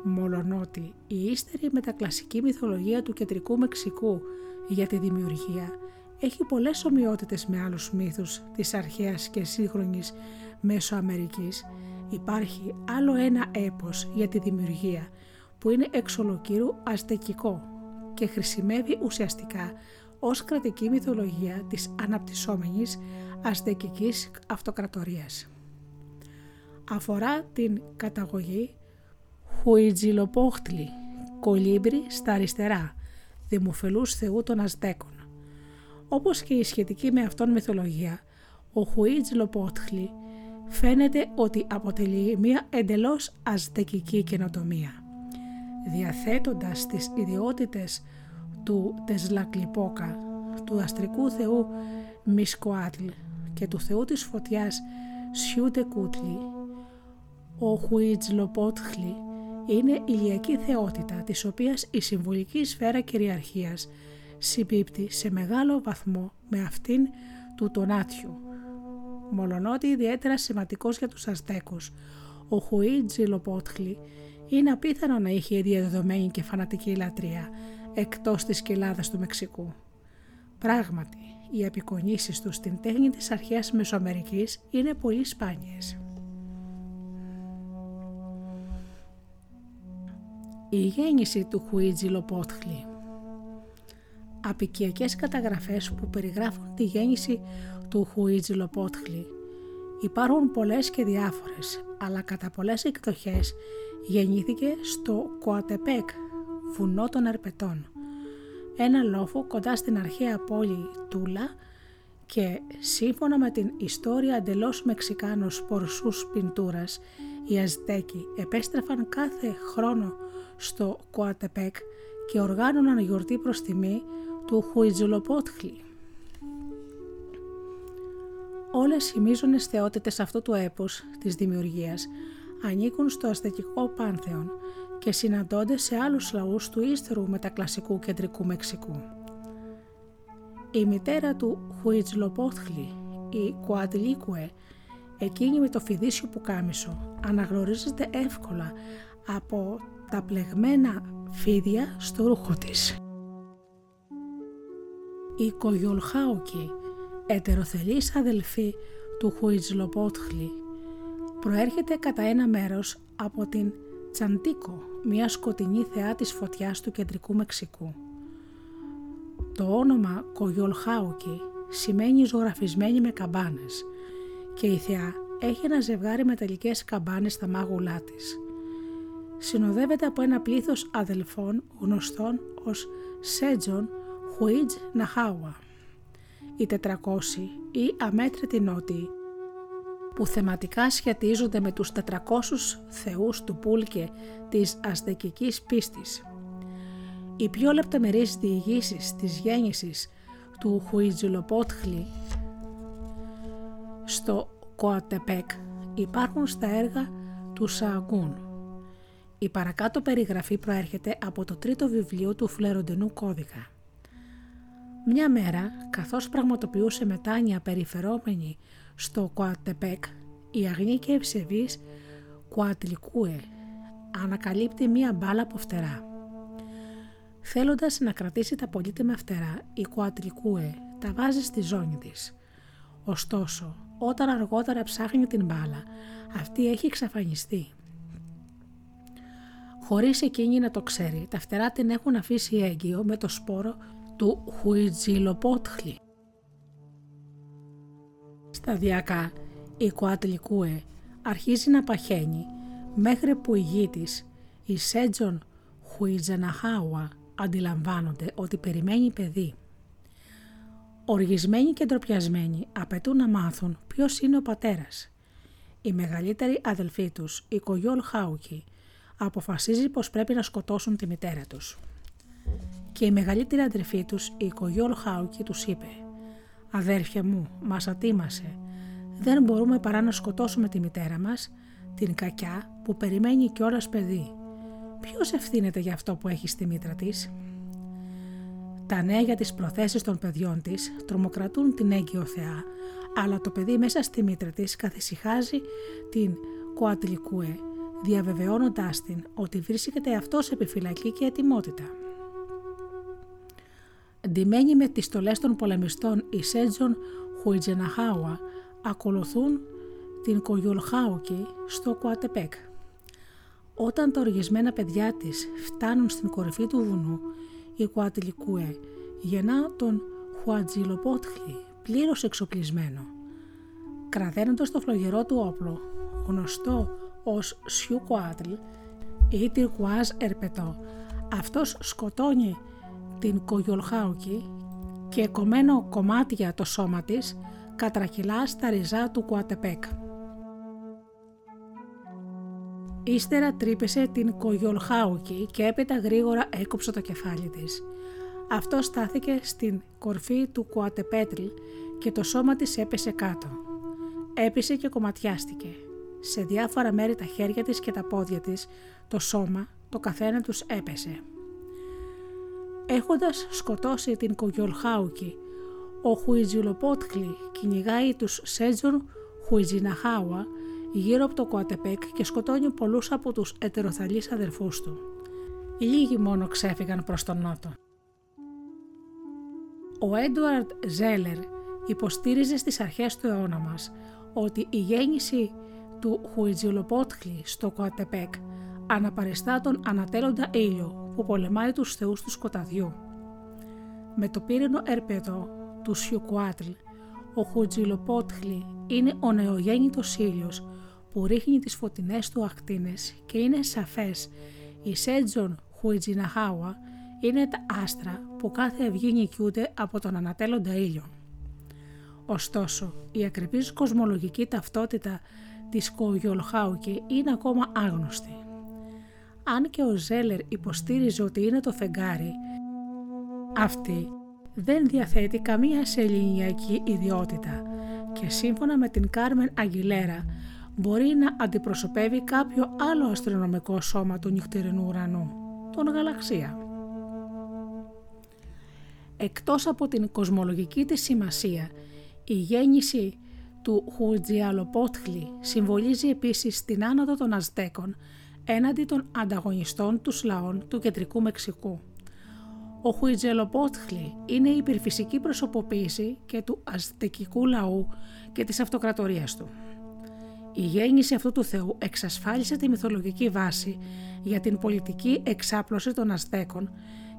Μολονότι η ύστερη μετακλασική μυθολογία του κεντρικού Μεξικού για τη δημιουργία έχει πολλές ομοιότητες με άλλους μύθους της αρχαίας και σύγχρονης Μέσο-Αμερικής, υπάρχει άλλο ένα έπος για τη δημιουργία που είναι εξ ολοκύρου αστεκικό και χρησιμεύει ουσιαστικά ως κρατική μυθολογία της αναπτυσσόμενης αστεκικής αυτοκρατορίας. Αφορά την καταγωγή Χουιτζιλοπόχτλη, κολύμπρι στα αριστερά, δημοφελούς θεού των Αζτέκων. Όπως και η σχετική με αυτόν μυθολογία, ο Χουιτζιλοπόχτλη φαίνεται ότι αποτελεί μια εντελώς αζτεκική καινοτομία. Διαθέτοντας τις ιδιότητες του Τεσλακλιπόκα, του αστρικού θεού Μισκοάτλ και του θεού της φωτιάς Σιούτε Κούτλι, ο Χουιτζλοπότχλι είναι ηλιακή θεότητα της οποίας η συμβολική σφαίρα κυριαρχίας συμπίπτει σε μεγάλο βαθμό με αυτήν του Τονάτιου. Μολονότι ιδιαίτερα σημαντικός για τους Αζτέκους, ο Χουί Τζιλοπότχλη είναι απίθανο να είχε διαδεδομένη και φανατική λατρεία εκτός της κοιλάδας του Μεξικού. Πράγματι, οι απεικονίσεις του στην τέχνη της αρχαίας Μεσοαμερικής είναι πολύ σπάνιες. Η γέννηση του Χουίτζι Λοπότχλη. Απικιακές καταγραφές που περιγράφουν τη γέννηση του Χουίτζι Λοπότχλη. Υπάρχουν πολλές και διάφορες, αλλά κατά πολλές εκδοχές γεννήθηκε στο Κοατεπέκ, βουνό των Ερπετών, ένα λόφο κοντά στην αρχαία πόλη Τούλα και σύμφωνα με την ιστορία εντελώς Μεξικάνος πορσούς πιντούρας, οι Αζτέκοι επέστρεφαν κάθε χρόνο στο Κοατεπέκ και οργάνωναν γιορτή προς τιμή του Χουιτζουλοπότχλη. Όλες οι μείζονες θεότητες αυτού του έπους της δημιουργίας ανήκουν στο αστεκικό πάνθεον και συναντώνται σε άλλους λαούς του ύστερου μετακλασικού κεντρικού Μεξικού. Η μητέρα του Χουιτζλοπότχλη, η Κουατλίκουε, εκείνη με το φιδίσιο πουκάμισο, αναγνωρίζεται εύκολα από τα πλεγμένα φίδια στο ρούχο της. Η Κογιολχάουκη, ετεροθελής αδελφή του Χουιτζλοπότχλη, προέρχεται κατά ένα μέρος από την Τσαντίκο, μια σκοτεινή θεά της φωτιάς του κεντρικού Μεξικού. Το όνομα Κογιολχάουκη σημαίνει ζωγραφισμένη με καμπάνες και η θεά έχει ένα ζευγάρι μεταλλικές καμπάνες στα μάγουλά της συνοδεύεται από ένα πλήθος αδελφών γνωστών ως Σέτζον Χουίτζ Ναχάουα. οι 400 ή αμέτρητοι νότιοι, που θεματικά σχετίζονται με τους 400 θεούς του Πούλκε της αστεκικής πίστης. Οι πιο λεπτομερείς διηγήσεις της γέννησης του Χουιτζιλοπότχλη στο Κοατεπέκ υπάρχουν στα έργα του Σαγκούν. Η παρακάτω περιγραφή προέρχεται από το τρίτο βιβλίο του Φλεροντενού Κώδικα. Μια μέρα, καθώς πραγματοποιούσε μετάνοια περιφερόμενη στο Κουατεπέκ, η αγνή και ευσεβής Κουατλικούε ανακαλύπτει μία μπάλα από φτερά. Θέλοντας να κρατήσει τα πολύτιμα φτερά, η Κουατλικούε τα βάζει στη ζώνη της. Ωστόσο, όταν αργότερα ψάχνει την μπάλα, αυτή έχει εξαφανιστεί. Χωρίς εκείνη να το ξέρει, τα φτερά την έχουν αφήσει έγκυο με το σπόρο του Χουιτζιλοπότχλη. Σταδιακά η Κουάτλικούε αρχίζει να παχαίνει μέχρι που η γη της, η Σέτζον Χουιτζαναχάουα, αντιλαμβάνονται ότι περιμένει παιδί. Οργισμένοι και ντροπιασμένοι απαιτούν να μάθουν ποιος είναι ο πατέρας. Η μεγαλύτερη αδελφή τους, η Κογιόλ Χάουκη, αποφασίζει πως πρέπει να σκοτώσουν τη μητέρα τους. Και η μεγαλύτερη αδελφή τους, η Κογιόλ Χάουκη, τους είπε «Αδέρφια μου, μας ατίμασε. Δεν μπορούμε παρά να σκοτώσουμε τη μητέρα μας, την κακιά που περιμένει κιόλας παιδί. Ποιος ευθύνεται για αυτό που έχει στη μήτρα της» Τα νέα για τις προθέσεις των παιδιών της τρομοκρατούν την έγκυο θεά, αλλά το παιδί μέσα στη μήτρα της καθησυχάζει την Κοατλικούε, διαβεβαιώνοντάς την ότι βρίσκεται αυτός σε επιφυλακή και ετοιμότητα. Ντυμένοι με τις στολές των πολεμιστών οι Σέτζον Χουιτζεναχάουα ακολουθούν την Κογιολχάουκη στο Κουατεπέκ. Όταν τα οργισμένα παιδιά της φτάνουν στην κορυφή του βουνού, η Κουατλικούε γεννά τον Χουατζιλοπότχλη πλήρως εξοπλισμένο. Κραδένοντας το φλογερό του όπλο, γνωστό ως Σιου Κουάτλ ή Τυρκουάζ Ερπετό, αυτός σκοτώνει την Κογιολχάουκη και κομμένο κομμάτια το σώμα της κατρακυλά στα ριζά του Κουατεπέκ. Ύστερα τρύπησε την Κογιολχάουκη και έπειτα γρήγορα έκοψε το κεφάλι της. Αυτό στάθηκε στην κορφή του Κουατεπέτλ και το σώμα της έπεσε κάτω. Έπεσε και κομματιάστηκε. Σε διάφορα μέρη τα χέρια της και τα πόδια της, το σώμα, το καθένα τους έπεσε. Έχοντας σκοτώσει την Κογιολχάουκη, ο Χουιτζιλοπότχλη κυνηγάει τους Σέτζον Χουιτζιναχάουα γύρω από το Κουατεπέκ και σκοτώνει πολλούς από τους ετεροθαλείς αδερφούς του. Λίγοι μόνο ξέφυγαν προς τον νότο. Ο Έντουαρντ Ζέλερ υποστήριζε στις αρχές του αιώνα μας ότι η γέννηση του Χουιτζιλοπότχλη στο Κουατεπέκ αναπαριστά τον ανατέλλοντα ήλιο που πολεμάει τους θεούς του σκοταδιού. Με το πύρινο ερπεδό του Σιουκουάτλ, ο Χουτζιλοπότχλη είναι ο νεογέννητος ήλιος που ρίχνει τις φωτεινές του ακτίνες και είναι σαφές η Σέτζον Χουιτζιναχάουα είναι τα άστρα που κάθε ευγή νικιούνται από τον ανατέλλοντα ήλιο. Ωστόσο, η ακριβής κοσμολογική ταυτότητα της Κογιολχάουκη είναι ακόμα άγνωστη. Αν και ο Ζέλερ υποστήριζε ότι είναι το φεγγάρι, αυτή δεν διαθέτει καμία σεληνιακή ιδιότητα και σύμφωνα με την Κάρμεν Αγγιλέρα μπορεί να αντιπροσωπεύει κάποιο άλλο αστρονομικό σώμα του νυχτερινού ουρανού, τον γαλαξία. Εκτός από την κοσμολογική της σημασία, η γέννηση του Χουτζιαλοπότχλη συμβολίζει επίσης την άνοδο των Αζτέκων έναντι των ανταγωνιστών τους λαών του κεντρικού Μεξικού. Ο Χουιτζελοπότχλη είναι η υπερφυσική προσωποποίηση και του αζτεκικού λαού και της αυτοκρατορίας του. Η γέννηση αυτού του θεού εξασφάλισε τη μυθολογική βάση για την πολιτική εξάπλωση των Αζτέκων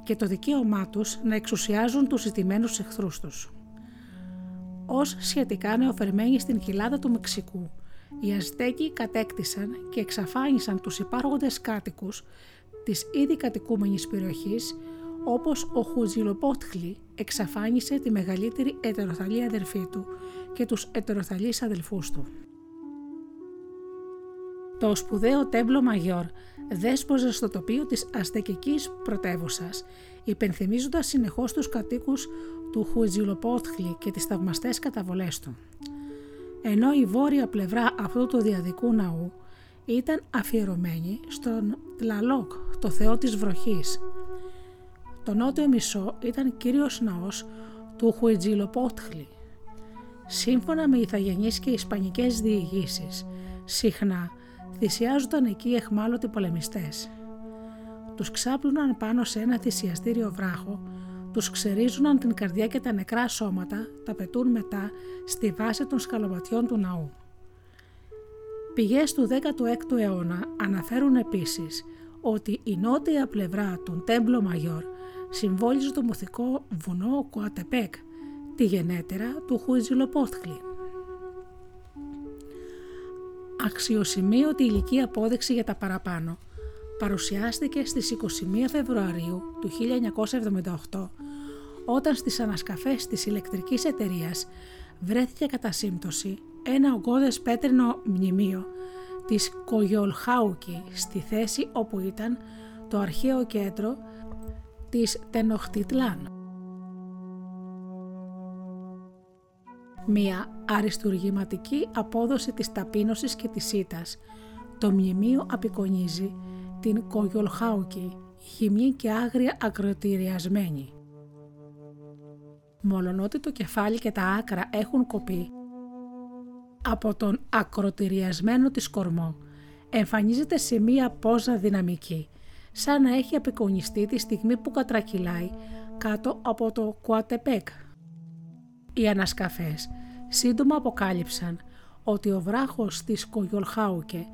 και το δικαίωμά τους να εξουσιάζουν τους ζητημένους εχθρούς τους. Ως σχετικά νεοφερμένοι στην κοιλάδα του Μεξικού, οι Αζτέκοι κατέκτησαν και εξαφάνισαν τους υπάρχοντες κάτοικους της ήδη κατοικούμενης περιοχής όπως ο Χουτζιλοπότχλη εξαφάνισε τη μεγαλύτερη ετεροθαλή αδερφή του και τους ετεροθαλείς αδελφούς του. Το σπουδαίο τέμπλο Μαγιόρ δέσποζε στο τοπίο της αστεκικής πρωτεύουσας, υπενθυμίζοντας συνεχώς τους κατοίκους του Χουιτζιλοπότχλη και τις θαυμαστές καταβολές του. Ενώ η βόρεια πλευρά αυτού του διαδικού ναού ήταν αφιερωμένη στον Τλαλόκ, το θεό της βροχής. Το νότιο μισό ήταν κύριος ναός του Χουιτζιλοπότχλη. Σύμφωνα με ηθαγενείς και ισπανικές διηγήσεις, συχνά θυσιάζονταν εκεί εχμάλωτοι πολεμιστές. Τους ξάπλουναν πάνω σε ένα θυσιαστήριο βράχο, τους ξερίζουναν την καρδιά και τα νεκρά σώματα, τα πετούν μετά στη βάση των σκαλοπατιών του ναού. Πηγές του 16ου αιώνα αναφέρουν επίσης ότι η νότια πλευρά του Τέμπλο Μαγιόρ συμβόλιζε το μυθικό βουνό Κοατεπέκ, τη γενέτερα του Χουιτζιλοπότχλη αξιοσημείωτη ηλική απόδειξη για τα παραπάνω παρουσιάστηκε στις 21 Φεβρουαρίου του 1978 όταν στις ανασκαφές της ηλεκτρικής εταιρείας βρέθηκε κατά σύμπτωση ένα ογκώδες πέτρινο μνημείο της Κογιολχάουκη στη θέση όπου ήταν το αρχαίο κέντρο της Τενοχτιτλάν. Μία αριστουργηματική απόδοση της ταπείνωσης και της ήτας. Το μνημείο απεικονίζει την Κογιολχάουκη, χυμή και άγρια ακροτηριασμένη. Μολονότι το κεφάλι και τα άκρα έχουν κοπεί από τον ακροτηριασμένο της κορμό, εμφανίζεται σε μία πόζα δυναμική, σαν να έχει απεικονιστεί τη στιγμή που κατρακυλάει κάτω από το Κουατεπέκ, οι ανασκαφές σύντομα αποκάλυψαν ότι ο βράχος της Κογιολχάουκε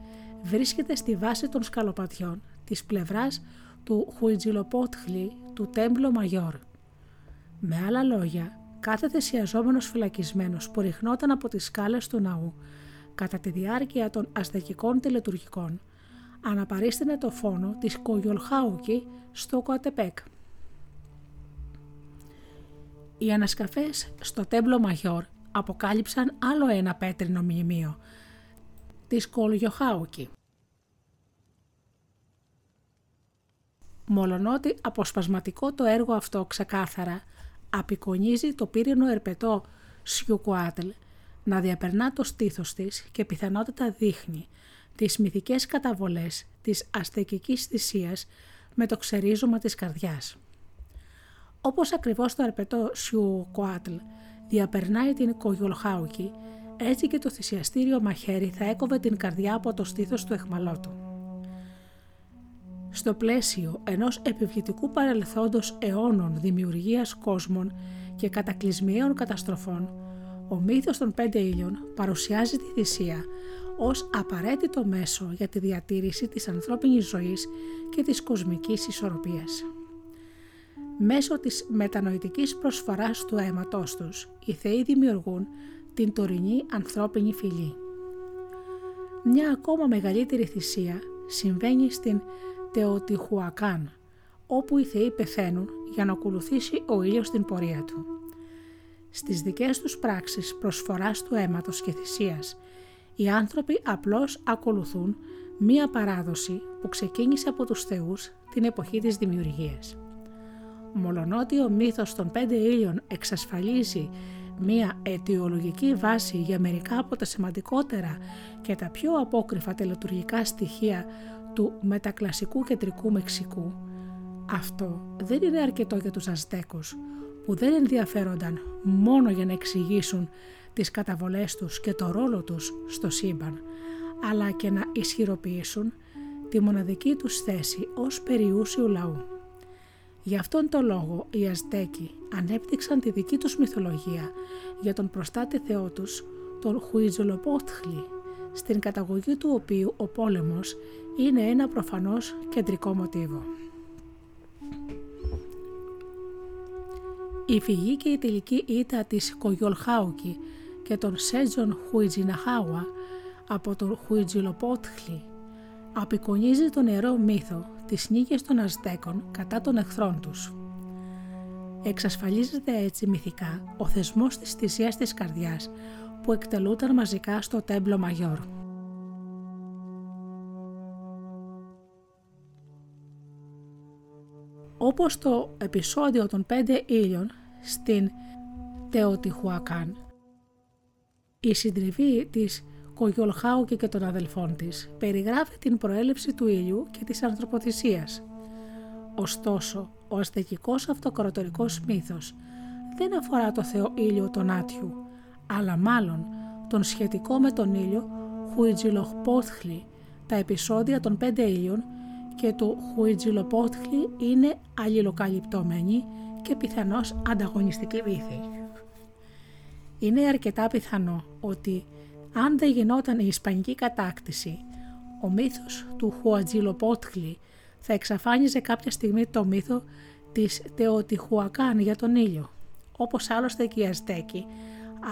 βρίσκεται στη βάση των σκαλοπατιών της πλευράς του Χουιτζιλοπότχλη του Τέμπλο Μαγιόρ. Με άλλα λόγια, κάθε θυσιαζόμενος φυλακισμένος που ριχνόταν από τις σκάλες του ναού κατά τη διάρκεια των αστεκικών τελετουργικών αναπαρίστηνε το φόνο της Κογιολχάουκη στο Κοατεπέκ. Οι ανασκαφές στο τέμπλο Μαγιόρ αποκάλυψαν άλλο ένα πέτρινο μνημείο, της Κολγιοχάουκη. Μολονότι αποσπασματικό το έργο αυτό ξεκάθαρα απεικονίζει το πύρινο ερπετό Σιουκουάτλ να διαπερνά το στήθος της και πιθανότητα δείχνει τις μυθικές καταβολές της αστεκικής θυσίας με το ξερίζωμα της καρδιάς. Όπως ακριβώς το αρπετό Σιου Κοάτλ διαπερνάει την Κογιολχάουκη, έτσι και το θυσιαστήριο μαχαίρι θα έκοβε την καρδιά από το στήθος του εχμαλώτου. Στο πλαίσιο ενός επιβλητικού παρελθόντος αιώνων δημιουργίας κόσμων και κατακλυσμιαίων καταστροφών, ο μύθος των πέντε ήλιων παρουσιάζει τη θυσία ως απαραίτητο μέσο για τη διατήρηση της ανθρώπινης ζωής και της κοσμικής ισορροπίας. Μέσω της μετανοητικής προσφοράς του αίματός τους, οι θεοί δημιουργούν την τωρινή ανθρώπινη φυλή. Μια ακόμα μεγαλύτερη θυσία συμβαίνει στην Τεοτιχουακάν, όπου οι θεοί πεθαίνουν για να ακολουθήσει ο ήλιος την πορεία του. Στις δικές τους πράξεις προσφοράς του αίματος και θυσίας, οι άνθρωποι απλώς ακολουθούν μία παράδοση που ξεκίνησε από τους θεούς την εποχή της δημιουργίας. Μολονότι ο μύθος των πέντε ήλιων εξασφαλίζει μία αιτιολογική βάση για μερικά από τα σημαντικότερα και τα πιο απόκριφα τελετουργικά στοιχεία του μετακλασικού κεντρικού Μεξικού, αυτό δεν είναι αρκετό για τους Αζτέκους που δεν ενδιαφέρονταν μόνο για να εξηγήσουν τις καταβολές τους και το ρόλο τους στο σύμπαν, αλλά και να ισχυροποιήσουν τη μοναδική τους θέση ως περιούσιου λαού. Γι' αυτόν τον λόγο οι Αζτέκοι ανέπτυξαν τη δική τους μυθολογία για τον προστάτη θεό τους, τον Χουιτζολοπότχλη, στην καταγωγή του οποίου ο πόλεμος είναι ένα προφανώς κεντρικό μοτίβο. Η φυγή και η τελική ήττα της Κογιολχάουκη και των Σέτζον Χουιτζιναχάουα από τον Χουιτζιλοπότχλη απεικονίζει τον νερό μύθο τις νίκες των Αζτέκων κατά των εχθρών τους. Εξασφαλίζεται έτσι μυθικά ο θεσμός της θυσίας της καρδιάς που εκτελούταν μαζικά στο τέμπλο Μαγιόρ. Όπως το επεισόδιο των πέντε ήλιων στην Τεοτιχουακάν, η συντριβή της Κογιολχάουκη και των αδελφών της περιγράφει την προέλευση του ήλιου και της ανθρωποθυσίας. Ωστόσο, ο αστεκικός αυτοκρατορικός μύθος δεν αφορά το θεό ήλιο τον Άτιου, αλλά μάλλον τον σχετικό με τον ήλιο Χουιτζιλοχπότχλη. Τα επεισόδια των πέντε ήλιων και του Χουιτζιλοπότχλη είναι αλληλοκαλυπτόμενοι και πιθανώς ανταγωνιστική βήθη. Είναι αρκετά πιθανό ότι αν δεν γινόταν η Ισπανική κατάκτηση, ο μύθος του Χουατζιλοπότχλη θα εξαφάνιζε κάποια στιγμή το μύθο της Τεοτιχουακάν για τον ήλιο. Όπως άλλωστε και οι Αζτέκοι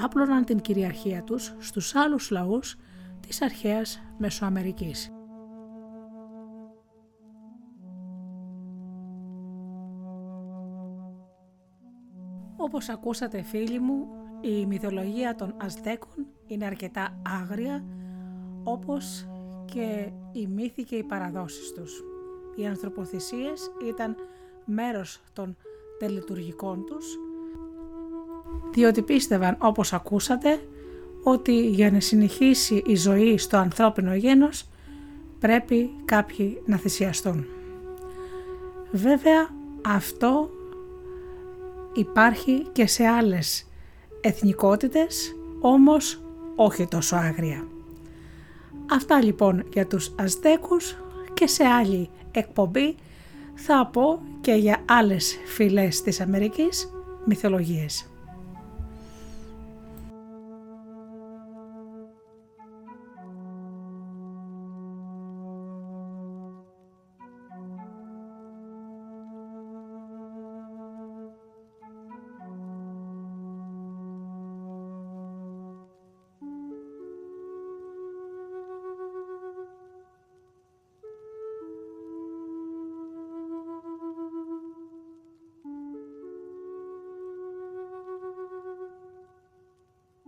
άπλωναν την κυριαρχία τους στους άλλους λαούς της αρχαίας Μεσοαμερικής. Όπως ακούσατε φίλοι μου, η μυθολογία των Αζτέκων είναι αρκετά άγρια, όπως και οι μύθοι και οι παραδόσεις τους. Οι ανθρωποθυσίες ήταν μέρος των τελετουργικών τους, διότι πίστευαν όπως ακούσατε ότι για να συνεχίσει η ζωή στο ανθρώπινο γένος πρέπει κάποιοι να θυσιαστούν. Βέβαια αυτό υπάρχει και σε άλλες εθνικότητες, όμως όχι τόσο άγρια. Αυτά λοιπόν για τους Αζτέκους και σε άλλη εκπομπή θα πω και για άλλες φυλές της Αμερικής μυθολογίες.